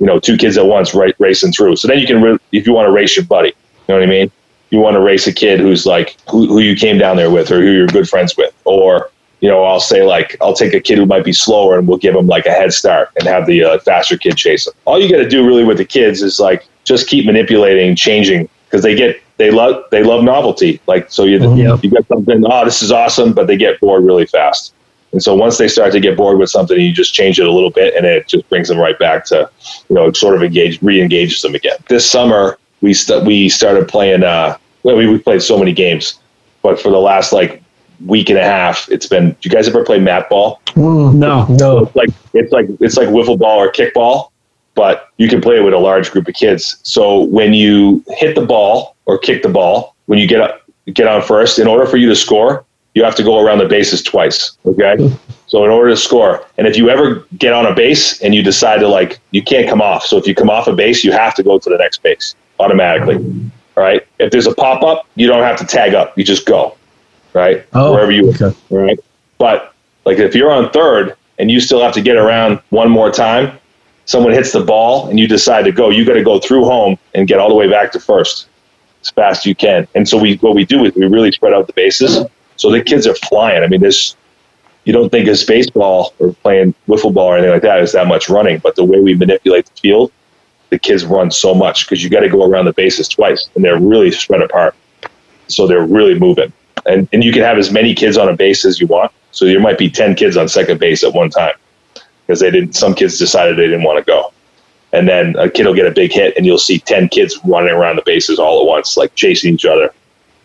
you know, two kids at once ra- racing through. So then you can, re- if you want to race your buddy, you know what I mean? You want to race a kid who's like, who, who you came down there with or who you're good friends with. Or, you know, I'll say like, I'll take a kid who might be slower and we'll give him like a head start and have the uh, faster kid chase him. All you got to do really with the kids is like, just keep manipulating, changing because they get, they love, they love novelty. Like, so you, Yep. you got something, oh, this is awesome, but they get bored really fast. And so once they start to get bored with something, you just change it a little bit, and it just brings them right back to, you know, sort of engage, re-engages them again. This summer, we st- we started playing. Uh, well, we we played so many games, but for the last like week and a half, it's been. Do you guys ever play mat ball? No. No. It's like it's like it's like wiffle ball or kickball, but you can play it with a large group of kids. So when you hit the ball or kick the ball, when you get up, get on first, in order for you to score, you have to go around the bases twice. Okay. So in order to score, and if you ever get on a base and you decide to like, you can't come off. So if you come off a base, you have to go to the next base automatically. All right. If there's a pop up, you don't have to tag up. You just go. Right. Oh, Wherever you okay. right? But like if you're on third and you still have to get around one more time, someone hits the ball and you decide to go, you got to go through home and get all the way back to first as fast as you can. And so we what we do is we really spread out the bases. So the kids are flying. I mean, this you don't think it's baseball or playing wiffle ball or anything like that is that much running, but the way we manipulate the field, the kids run so much because you got to go around the bases twice and they're really spread apart. So they're really moving and, and you can have as many kids on a base as you want. So there might be 10 kids on second base at one time because they didn't, some kids decided they didn't want to go. and then a kid will get a big hit, and you'll see ten kids running around the bases all at once, like chasing each other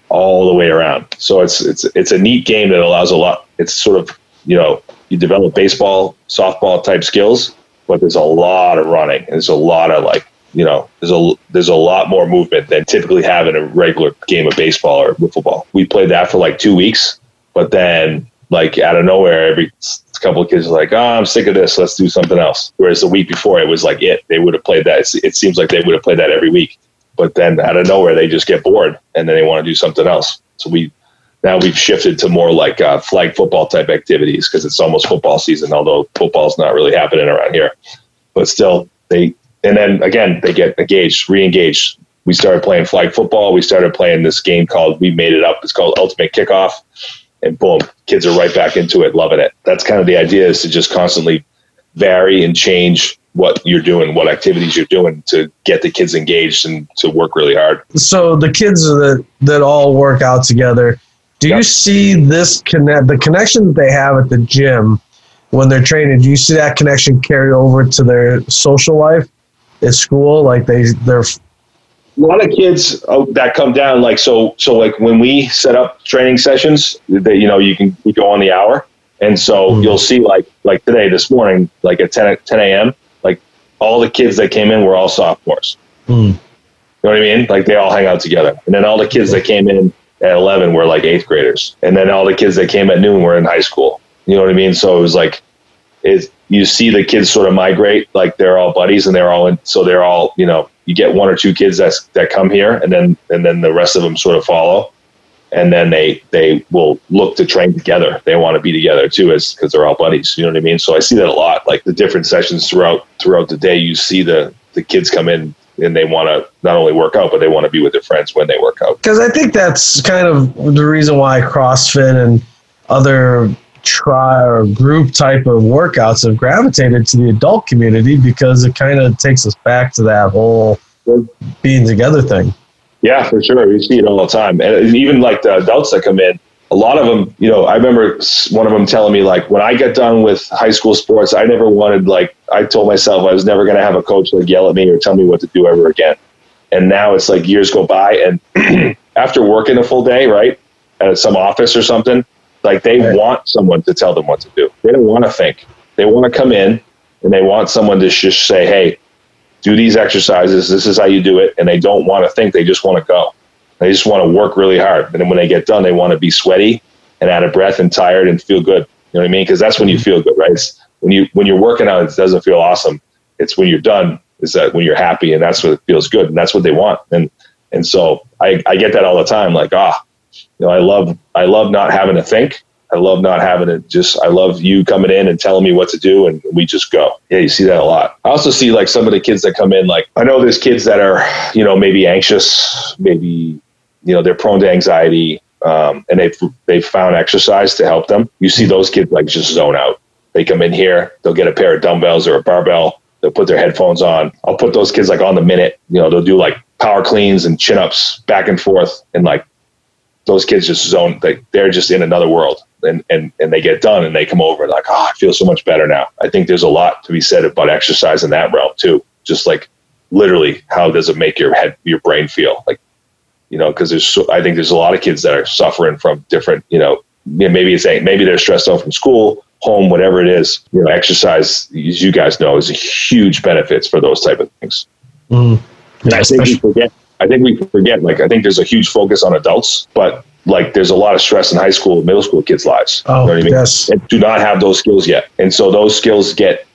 all the way around. So it's it's it's a neat game that allows a lot. It's sort of you know you develop baseball, softball type skills, but there's a lot of running. There's a lot of like you know there's a there's a lot more movement than typically have in a regular game of baseball or football. We played that for like two weeks, but then like out of nowhere, every couple of kids are like, "Oh, I'm sick of this. Let's do something else." Whereas the week before, it was like it. They would have played that. It seems like they would have played that every week but then out of nowhere they just get bored and then they want to do something else. So we now we've shifted to more like uh, flag football type activities because it's almost football season, although football's not really happening around here. But still, they and then again they get engaged, re-engaged. We started playing flag football. We started playing this game called we made it up. It's called Ultimate Kickoff, and boom, kids are right back into it, loving it. That's kind of the idea is to just constantly vary and change what you're doing, what activities you're doing to get the kids engaged and to work really hard. So the kids that that all work out together, do yep. you see this connect the connection that they have at the gym when they're training? Do you see that connection carry over to their social life at school? Like they they're a lot of kids uh, that come down like so so like when we set up training sessions that you know you can we go on the hour and so mm-hmm. you'll see like like today this morning like at 10 10 a.m like all the kids that came in were all sophomores. Mm. You know what I mean? Like they all hang out together. And then all the kids that came in at 11 were like eighth graders. And then all the kids that came at noon were in high school. You know what I mean? So it was like, it, you see the kids sort of migrate, like they're all buddies and they're all in, so they're all, you know, you get one or two kids that, that come here and then, and then the rest of them sort of follow and then they they will look to train together. They want to be together too, as because they're all buddies. You know what I mean? So I see that a lot. Like the different sessions throughout throughout the day, you see the the kids come in and they want to not only work out, but they want to be with their friends when they work out. Because I think that's kind of the reason why CrossFit and other try or group type of workouts have gravitated to the adult community because it kind of takes us back to that whole being together thing. Yeah, for sure. We see it all the time. And even like the adults that come in, a lot of them, you know, I remember one of them telling me, like, when I get done with high school sports, I never wanted, like, I told myself I was never going to have a coach like yell at me or tell me what to do ever again. And now it's like years go by, and after working a full day, right, at some office or something, like they right. want someone to tell them what to do. They don't want to think. They want to come in and they want someone to just say, hey, do these exercises. This is how you do it. And they don't want to think. They just want to go. They just want to work really hard. And then when they get done, they want to be sweaty and out of breath and tired and feel good. You know what I mean? Because that's when you feel good, right? It's when you when you're working out, it doesn't feel awesome. It's when you're done. Is that when you're happy and that's what feels good and that's what they want. And and so I, I get that all the time. Like ah, you know, I love I love not having to think. I love not having to just, I love you coming in and telling me what to do and we just go. Yeah, you see that a lot. I also see like some of the kids that come in, like, I know there's kids that are, you know, maybe anxious, maybe, you know, they're prone to anxiety. Um, and they've, they've found exercise to help them. You see those kids like just zone out. They come in here, they'll get a pair of dumbbells or a barbell. They'll put their headphones on. I'll put those kids like on the minute. You know, they'll do like power cleans and chin ups back and forth and like those kids just zone they, they're just in another world and, and and they get done and they come over like oh i feel so much better now. I think there's a lot to be said about exercise in that realm too. Just like literally how does it make your head your brain feel? Like you know because there's so, i think there's a lot of kids that are suffering from different you know maybe it's maybe they're stressed out from school home whatever it is. You know exercise as you guys know is a huge benefits for those type of things. Mm. yeah, I think we forget I think we forget, like, I think there's a huge focus on adults, but like there's a lot of stress in high school, middle school kids' lives. Oh, you know I mean? yes. And do not have those skills yet. And so those skills get,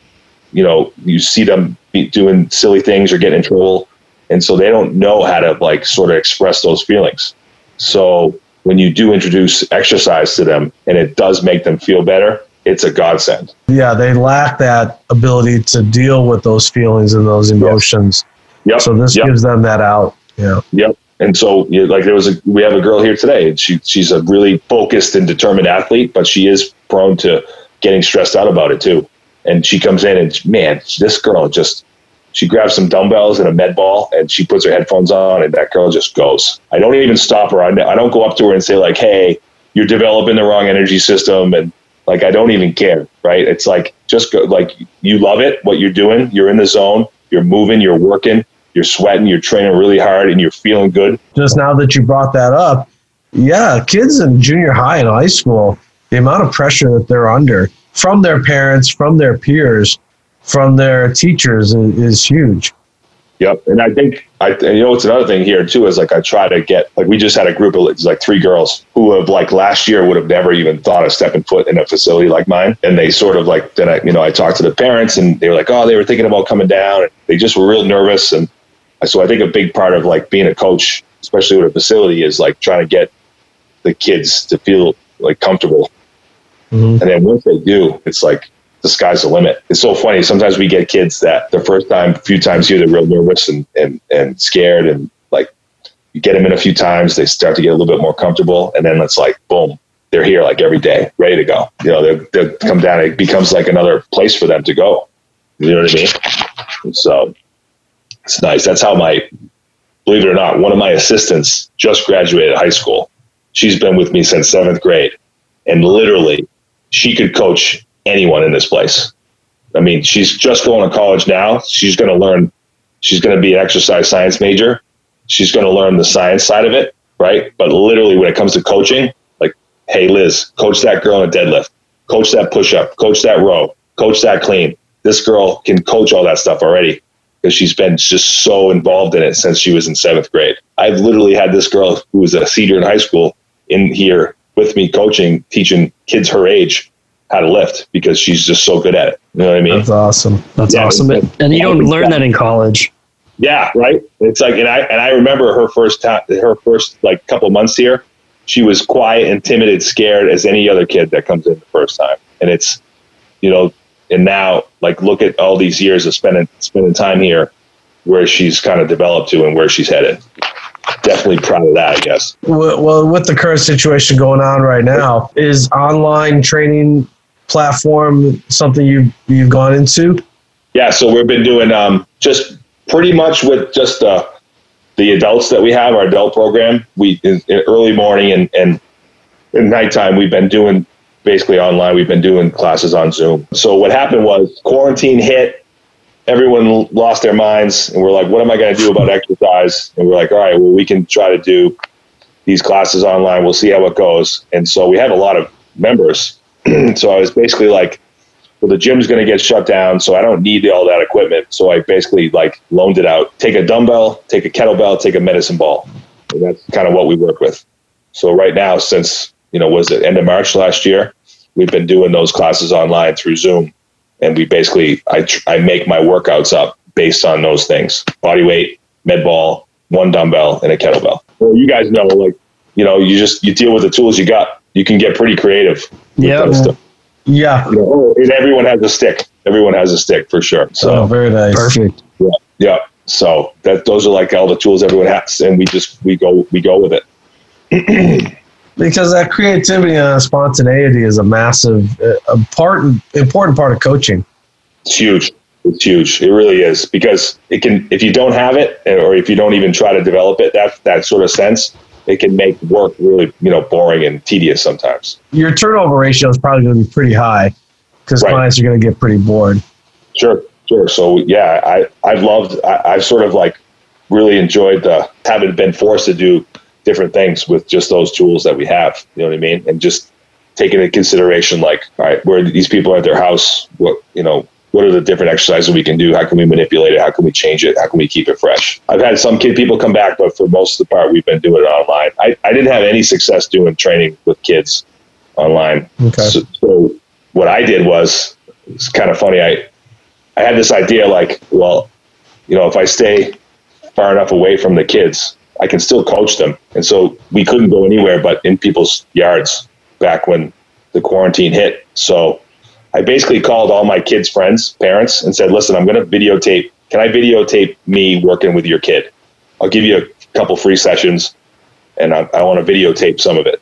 you know, you see them doing silly things or getting in trouble. And so they don't know how to like sort of express those feelings. So when you do introduce exercise to them and it does make them feel better, it's a godsend. Yeah, they lack that ability to deal with those feelings and those emotions. Yep. So this yep. gives them that out. Yeah. Yep. And so, like there was a, we have a girl here today, and she she's a really focused and determined athlete, but she is prone to getting stressed out about it too. And she comes in, and man, this girl just she grabs some dumbbells and a med ball, and she puts her headphones on, and that girl just goes. I don't even stop her. I, I don't go up to her and say like, "Hey, you're developing the wrong energy system," and like I don't even care. Right? It's like just go, like you love it, what you're doing. You're in the zone you're moving, you're working, you're sweating, you're training really hard, and you're feeling good. Just now that you brought that up, yeah, kids in junior high and high school, the amount of pressure that they're under from their parents, from their peers, from their teachers is, is huge. Yep, and I think I you know it's another thing here too is like I try to get like we just had a group of it's like three girls who have like last year would have never even thought of stepping foot in a facility like mine, and they sort of like then I you know I talked to the parents and they were like oh they were thinking about coming down and they just were real nervous and so I think a big part of like being a coach, especially with a facility, is like trying to get the kids to feel like comfortable, Mhm. and then once they do, it's like the sky's the limit. It's so funny. Sometimes we get kids that the first time, a few times here, they're real nervous and, and, and scared. And like you get them in a few times, they start to get a little bit more comfortable. And then it's like, boom, they're here like every day, ready to go. You know, they they come down. It becomes like another place for them to go. You know what I mean? And so it's nice. That's how my, believe it or not, one of my assistants just graduated high school. She's been with me since seventh grade. And literally, she could coach anyone in this place. I mean, she's just going to college now. She's going to learn, she's going to be an exercise science major. She's going to learn the science side of it, right? But literally, when it comes to coaching, like, hey, Liz, coach that girl in a deadlift, coach that push up, coach that row, coach that clean. This girl can coach all that stuff already because she's been just so involved in it since she was in seventh grade. I've literally had this girl who was a senior in high school in here with me coaching, teaching kids her age how to lift because she's just so good at it. You know what I mean? That's awesome. That's Yeah, awesome. it's- And you don't learn that in college. Yeah, right. It's like, and I and I remember her first time, her first like couple months here. She was quiet and timid and scared as any other kid that comes in the first time. And it's, you know, and now like look at all these years of spending spending time here, where she's kind of developed to and where she's headed. Definitely proud of that, I guess. Well, well, with the current situation going on right now, is online training platform something you you've gone into? Yeah, so we've been doing um, just pretty much with just uh, the adults that we have, our adult program. We in, in early morning and and in nighttime, we've been doing basically online. We've been doing classes on Zoom. So what happened was quarantine hit. Everyone lost their minds, and we're like, "What am I going to do about exercise?" And we're like, "All right, well, we can try to do these classes online. We'll see how it goes." And so we have a lot of members. so I was basically like, well, the gym's going to get shut down, so I don't need all that equipment. So I basically like loaned it out. Take a dumbbell, take a kettlebell, take a medicine ball. And that's kind of what we work with. So right now, since you know, was it end of March last year, we've been doing those classes online through Zoom, and we basically I tr- I make my workouts up based on those things: body weight, med ball, one dumbbell, and a kettlebell. Well, you guys know, like you know, you just you deal with the tools you got. You can get pretty creative. with Yeah. that stuff. Yeah. You know, oh, and everyone has a stick. Everyone has a stick for sure. So oh, very nice. Perfect. Yeah. yeah. So that those are like all the tools everyone has, and we just we go we go with it. Because that creativity and spontaneity is a massive, uh, a part, important part of coaching. It's huge. It's huge. It really is because it can if you don't have it, or if you don't even try to develop it, that that sort of sense, it can make work really you know boring and tedious sometimes. Your turnover ratio is probably going to be pretty high because Right. clients are going to get pretty bored. Sure, sure. So yeah, I I've loved. I, I've sort of like really enjoyed the having been forced to do different things with just those tools that we have. You know what I mean? And just taking into consideration, like, all right, where these people are at their house, what you know, what are the different exercises we can do? How can we manipulate it? How can we change it? How can we keep it fresh? I've had some kid people come back, but for most of the part, we've been doing it online. I, I didn't have any success doing training with kids online. Okay. So, so what I did was it's kind of funny. I I had this idea like, well, you know, if I stay far enough away from the kids, I can still coach them. And so we couldn't go anywhere but in people's yards back when the quarantine hit. So I basically called all my kids' friends, parents, and said, listen, I'm going to videotape. Can I videotape me working with your kid? I'll give you a couple free sessions and I, I want to videotape some of it.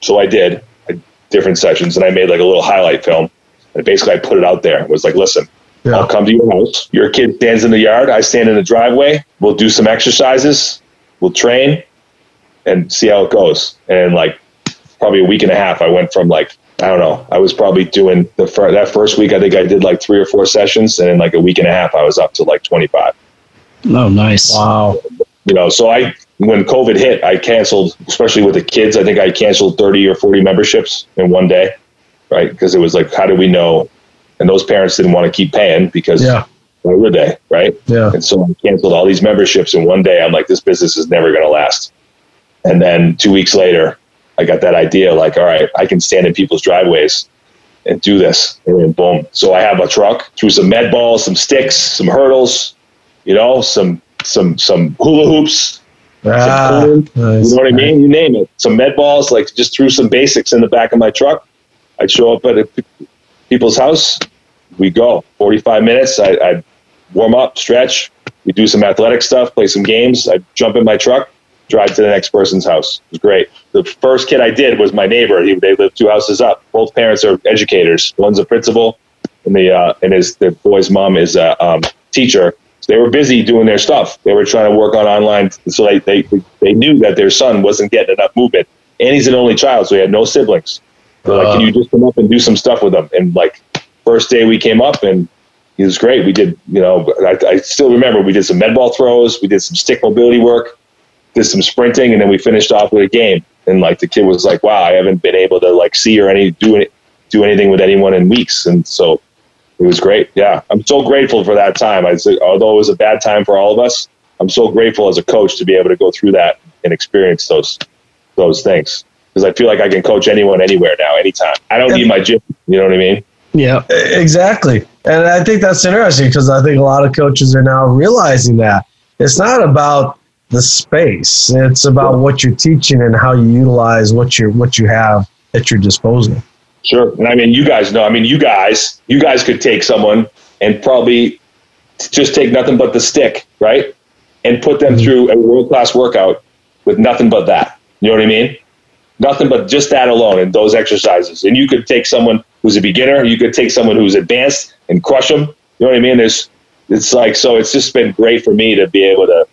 So I did I, different sessions and I made like a little highlight film. And basically I put it out there. It was like, listen, Yeah. I'll come to your house. Your kid stands in the yard. I stand in the driveway. We'll do some exercises. We'll train and see how it goes. And like probably a week and a half, I went from like I don't know. I was probably doing the fir- that first week. I think I did like three or four sessions, and in like a week and a half, I was up to like 25. Oh, nice. Wow. You know, so I when COVID hit, I canceled, especially with the kids. I think I canceled 30 or 40 memberships in one day, right? Because it was like, how do we know? And those parents didn't want to keep paying because Yeah. Why would they, right? Yeah. And so I canceled all these memberships And one day. I'm like, this business is never going to last. And then two weeks later, I got that idea like, all right, I can stand in people's driveways and do this. And then boom. So I have a truck, threw some med balls, some sticks, some hurdles, you know, some some some hula hoops, Ah, nice. you know what I mean? You name it. Some med balls, like just threw some basics in the back of my truck. I'd show up at a, people's house. We go 45 minutes. I, I'd warm up, stretch. We do some athletic stuff, play some games. I'd jump in my truck, drive to the next person's house. It was great. The first kid I did was my neighbor. He, they live two houses up. Both parents are educators. One's a principal, and the uh, and his the boy's mom is a um, teacher. So they were busy doing their stuff. They were trying to work on online. So they, they they knew that their son wasn't getting enough movement, and he's an only child, so he had no siblings. Like, Uh. can you just come up and do some stuff with him? And like, first day we came up and he was great. We did, you know, I, I still remember we did some med ball throws, we did some stick mobility work, did some sprinting, and then we finished off with a game. And like the kid was like, "Wow, I haven't been able to like see or any do any, do anything with anyone in weeks." And so it was great. Yeah, I'm so grateful for that time. I said, although it was a bad time for all of us, I'm so grateful as a coach to be able to go through that and experience those those things because I feel like I can coach anyone anywhere now, anytime. I don't need my gym. You know what I mean? Yeah. Exactly. And I think that's interesting because I think a lot of coaches are now realizing that it's not about the space. It's about what you're teaching and how you utilize what you what you have at your disposal. Sure. And I mean, you guys know, I mean, you guys, you guys could take someone and probably just take nothing but the stick, right? And put them mm-hmm. through a world class workout with nothing but that. You know what I mean? Nothing but just that alone and those exercises. And you could take someone who's a beginner, you could take someone who's advanced and crush them. You know what I mean? There's, it's like, so it's just been great for me to be able to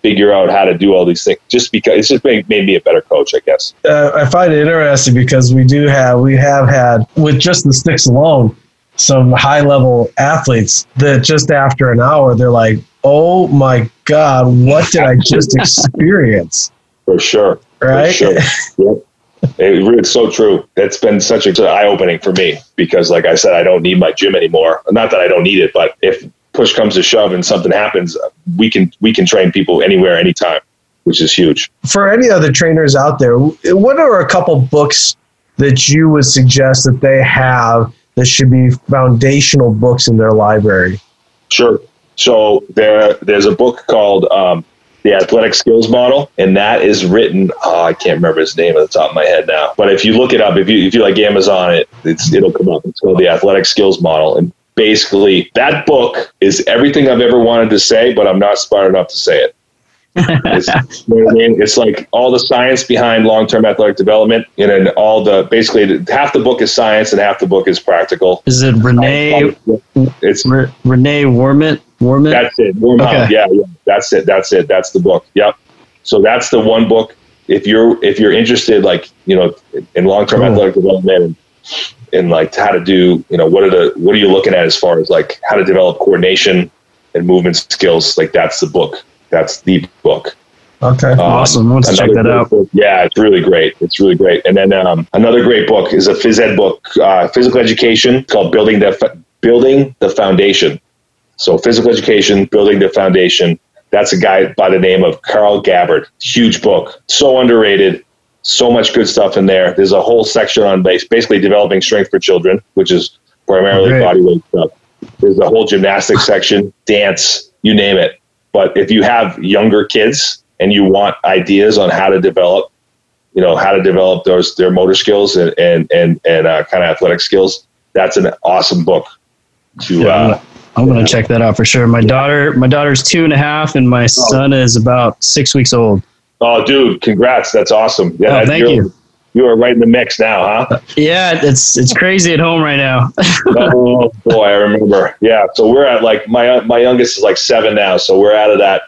figure out how to do all these things just because it's just made, made me a better coach, I guess. Uh, I find it interesting because we do have we have had with just the sticks alone some high level athletes that just after an hour they're like, "Oh my god, what did I just experience?" For sure. Right? For sure. It, it's so true. It's been such a eye opening for me because, like I said, I don't need my gym anymore. Not that I don't need it, but if push comes to shove and something happens, we can we can train people anywhere, anytime, which is huge. for any other trainers out there, what are a couple books that you would suggest that they have that should be foundational books in their library? Sure. So there, there's a book called um, the Athletic Skills Model, and that is written. Oh, I can't remember his name at the top of my head now. But if you look it up, if you if you like Amazon it, it's it'll come up. It's called the Athletic Skills Model, and basically that book is everything I've ever wanted to say, but I'm not smart enough to say it. It's, you know I mean? It's like all the science behind long-term athletic development, and then all the basically half the book is science and half the book is practical. Is it Renee It's Re, Renee Warmit? Warmit? that's it. Warm Okay. Up. Yeah, yeah. That's it. That's it. That's the book. Yep. So that's the one book. If you're if you're interested, like you know, in long term Cool. athletic development and and like how to do, you know, what are the what are you looking at as far as like how to develop coordination and movement skills? Like that's the book. That's the book. Okay. Um, Awesome. Let's check that out. book- Yeah, it's really great. It's really great. And then um, another great book is a phys ed book, uh, physical education called Building the Building the Foundation. So physical education, building the foundation. That's a guy by the name of Carl Gabbard. Huge book, so underrated. So much good stuff in there. There's a whole section on base, basically developing strength for children, which is primarily Great. body weight stuff. There's a whole gymnastics section, dance, you name it. But if you have younger kids and you want ideas on how to develop, you know, how to develop those their motor skills and and and, and uh, kind of athletic skills, that's an awesome book to Yeah, uh, I'm gonna check that out for sure. My daughter, my daughter's two and a half, and my oh. son is about six weeks old. Oh, dude, congrats! That's awesome. Yeah, Oh, thank you. You are right in the mix now, huh? Yeah, it's it's crazy at home right now. oh boy, I remember. Yeah, so we're at like my my youngest is like seven now, so we're out of that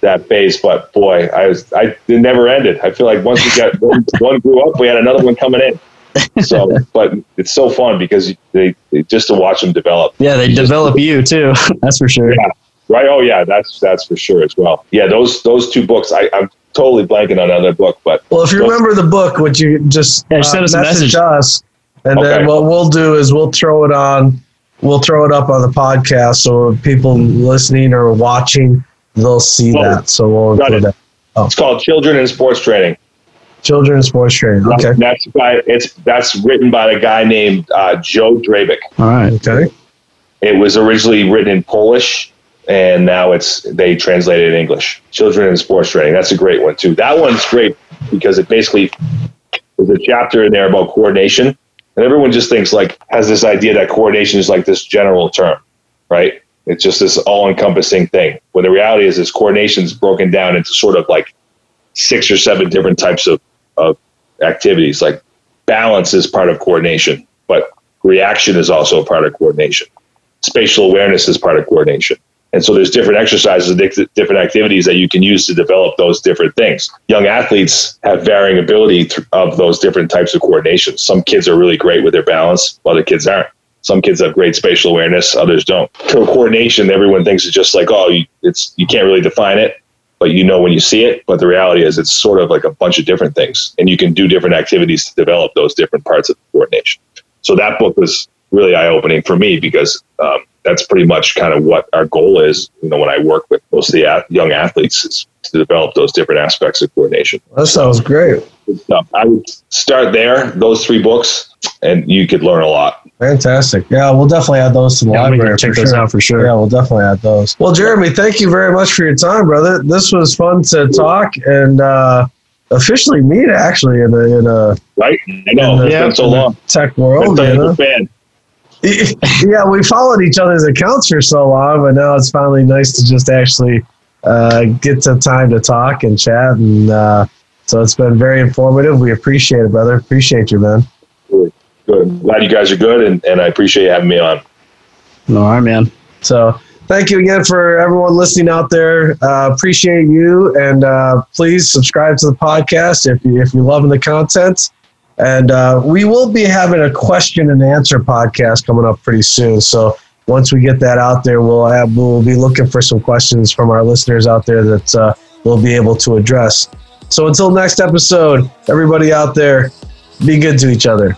that phase. But boy, I was I it never ended. I feel like once we got one, one grew up, we had another one coming in. So, but it's so fun because they, they just to watch them develop. Yeah, they develop you too. That's for sure. Yeah. Right. Oh yeah, that's that's for sure as well. Yeah, those those two books. I, I'm totally blanking on another book, but Well, if you remember the book, would you just Yeah, uh, send us a message. us, and Okay. then what we'll do is we'll throw it on, we'll throw it up on the podcast, so people listening or watching, they'll see Oh, that. So we'll got include it. that. Oh. it's called Children in Sports Training. Children's sports training. Okay. That's by it's that's written by a guy named uh, Joe Drabik. All right. Okay. It was originally written in Polish, and now it's they translated it in English. Children in Sports Training. That's a great one too. That one's great because it basically there's a chapter in there about coordination, and everyone just thinks like has this idea that coordination is like this general term, right? It's just this all-encompassing thing. When the reality is, is coordination is broken down into sort of like six or seven different types of, of activities. Like balance is part of coordination, but reaction is also a part of coordination spatial awareness is part of coordination. And so there's different exercises, di- different activities that you can use to develop those different things. Young athletes have varying ability of those different types of coordination. Some kids are really great with their balance, other kids aren't. Some kids have great spatial awareness, others don't. So coordination, everyone thinks it's just like, oh, it's you can't really define it, but you know when you see it. But the reality is, it's sort of like a bunch of different things, and you can do different activities to develop those different parts of coordination. So that book was really eye opening for me because um, that's pretty much kind of what our goal is. You know, when I work with most of the ath- young athletes, is to develop those different aspects of coordination. That sounds great. Stuff. I would start there, those three books, and you could learn a lot. Fantastic. Yeah, we'll definitely add those to the Yeah, library. check for those sure. out for sure. Yeah, we'll definitely add those. Well, Jeremy, thank you very much for your time, brother. This was fun to talk and uh, officially meet actually in a, in a Right? I know. It's Yeah. been so long. tech world. such You a know? fan. yeah, we followed each other's accounts for so long, but now it's finally nice to just actually uh, get to time to talk and chat. And uh, so it's been very informative. We appreciate it, brother. Appreciate you, man. Good. Glad you guys are good, and, and I appreciate you having me on. All right, man. So thank you again for everyone listening out there. Uh, appreciate you, and uh, please subscribe to the podcast if you if you're loving the content. And uh, we will be having a question and answer podcast coming up pretty soon. So once we get that out there, we'll have, we'll be looking for some questions from our listeners out there that uh, we'll be able to address. So until next episode, everybody out there, be good to each other.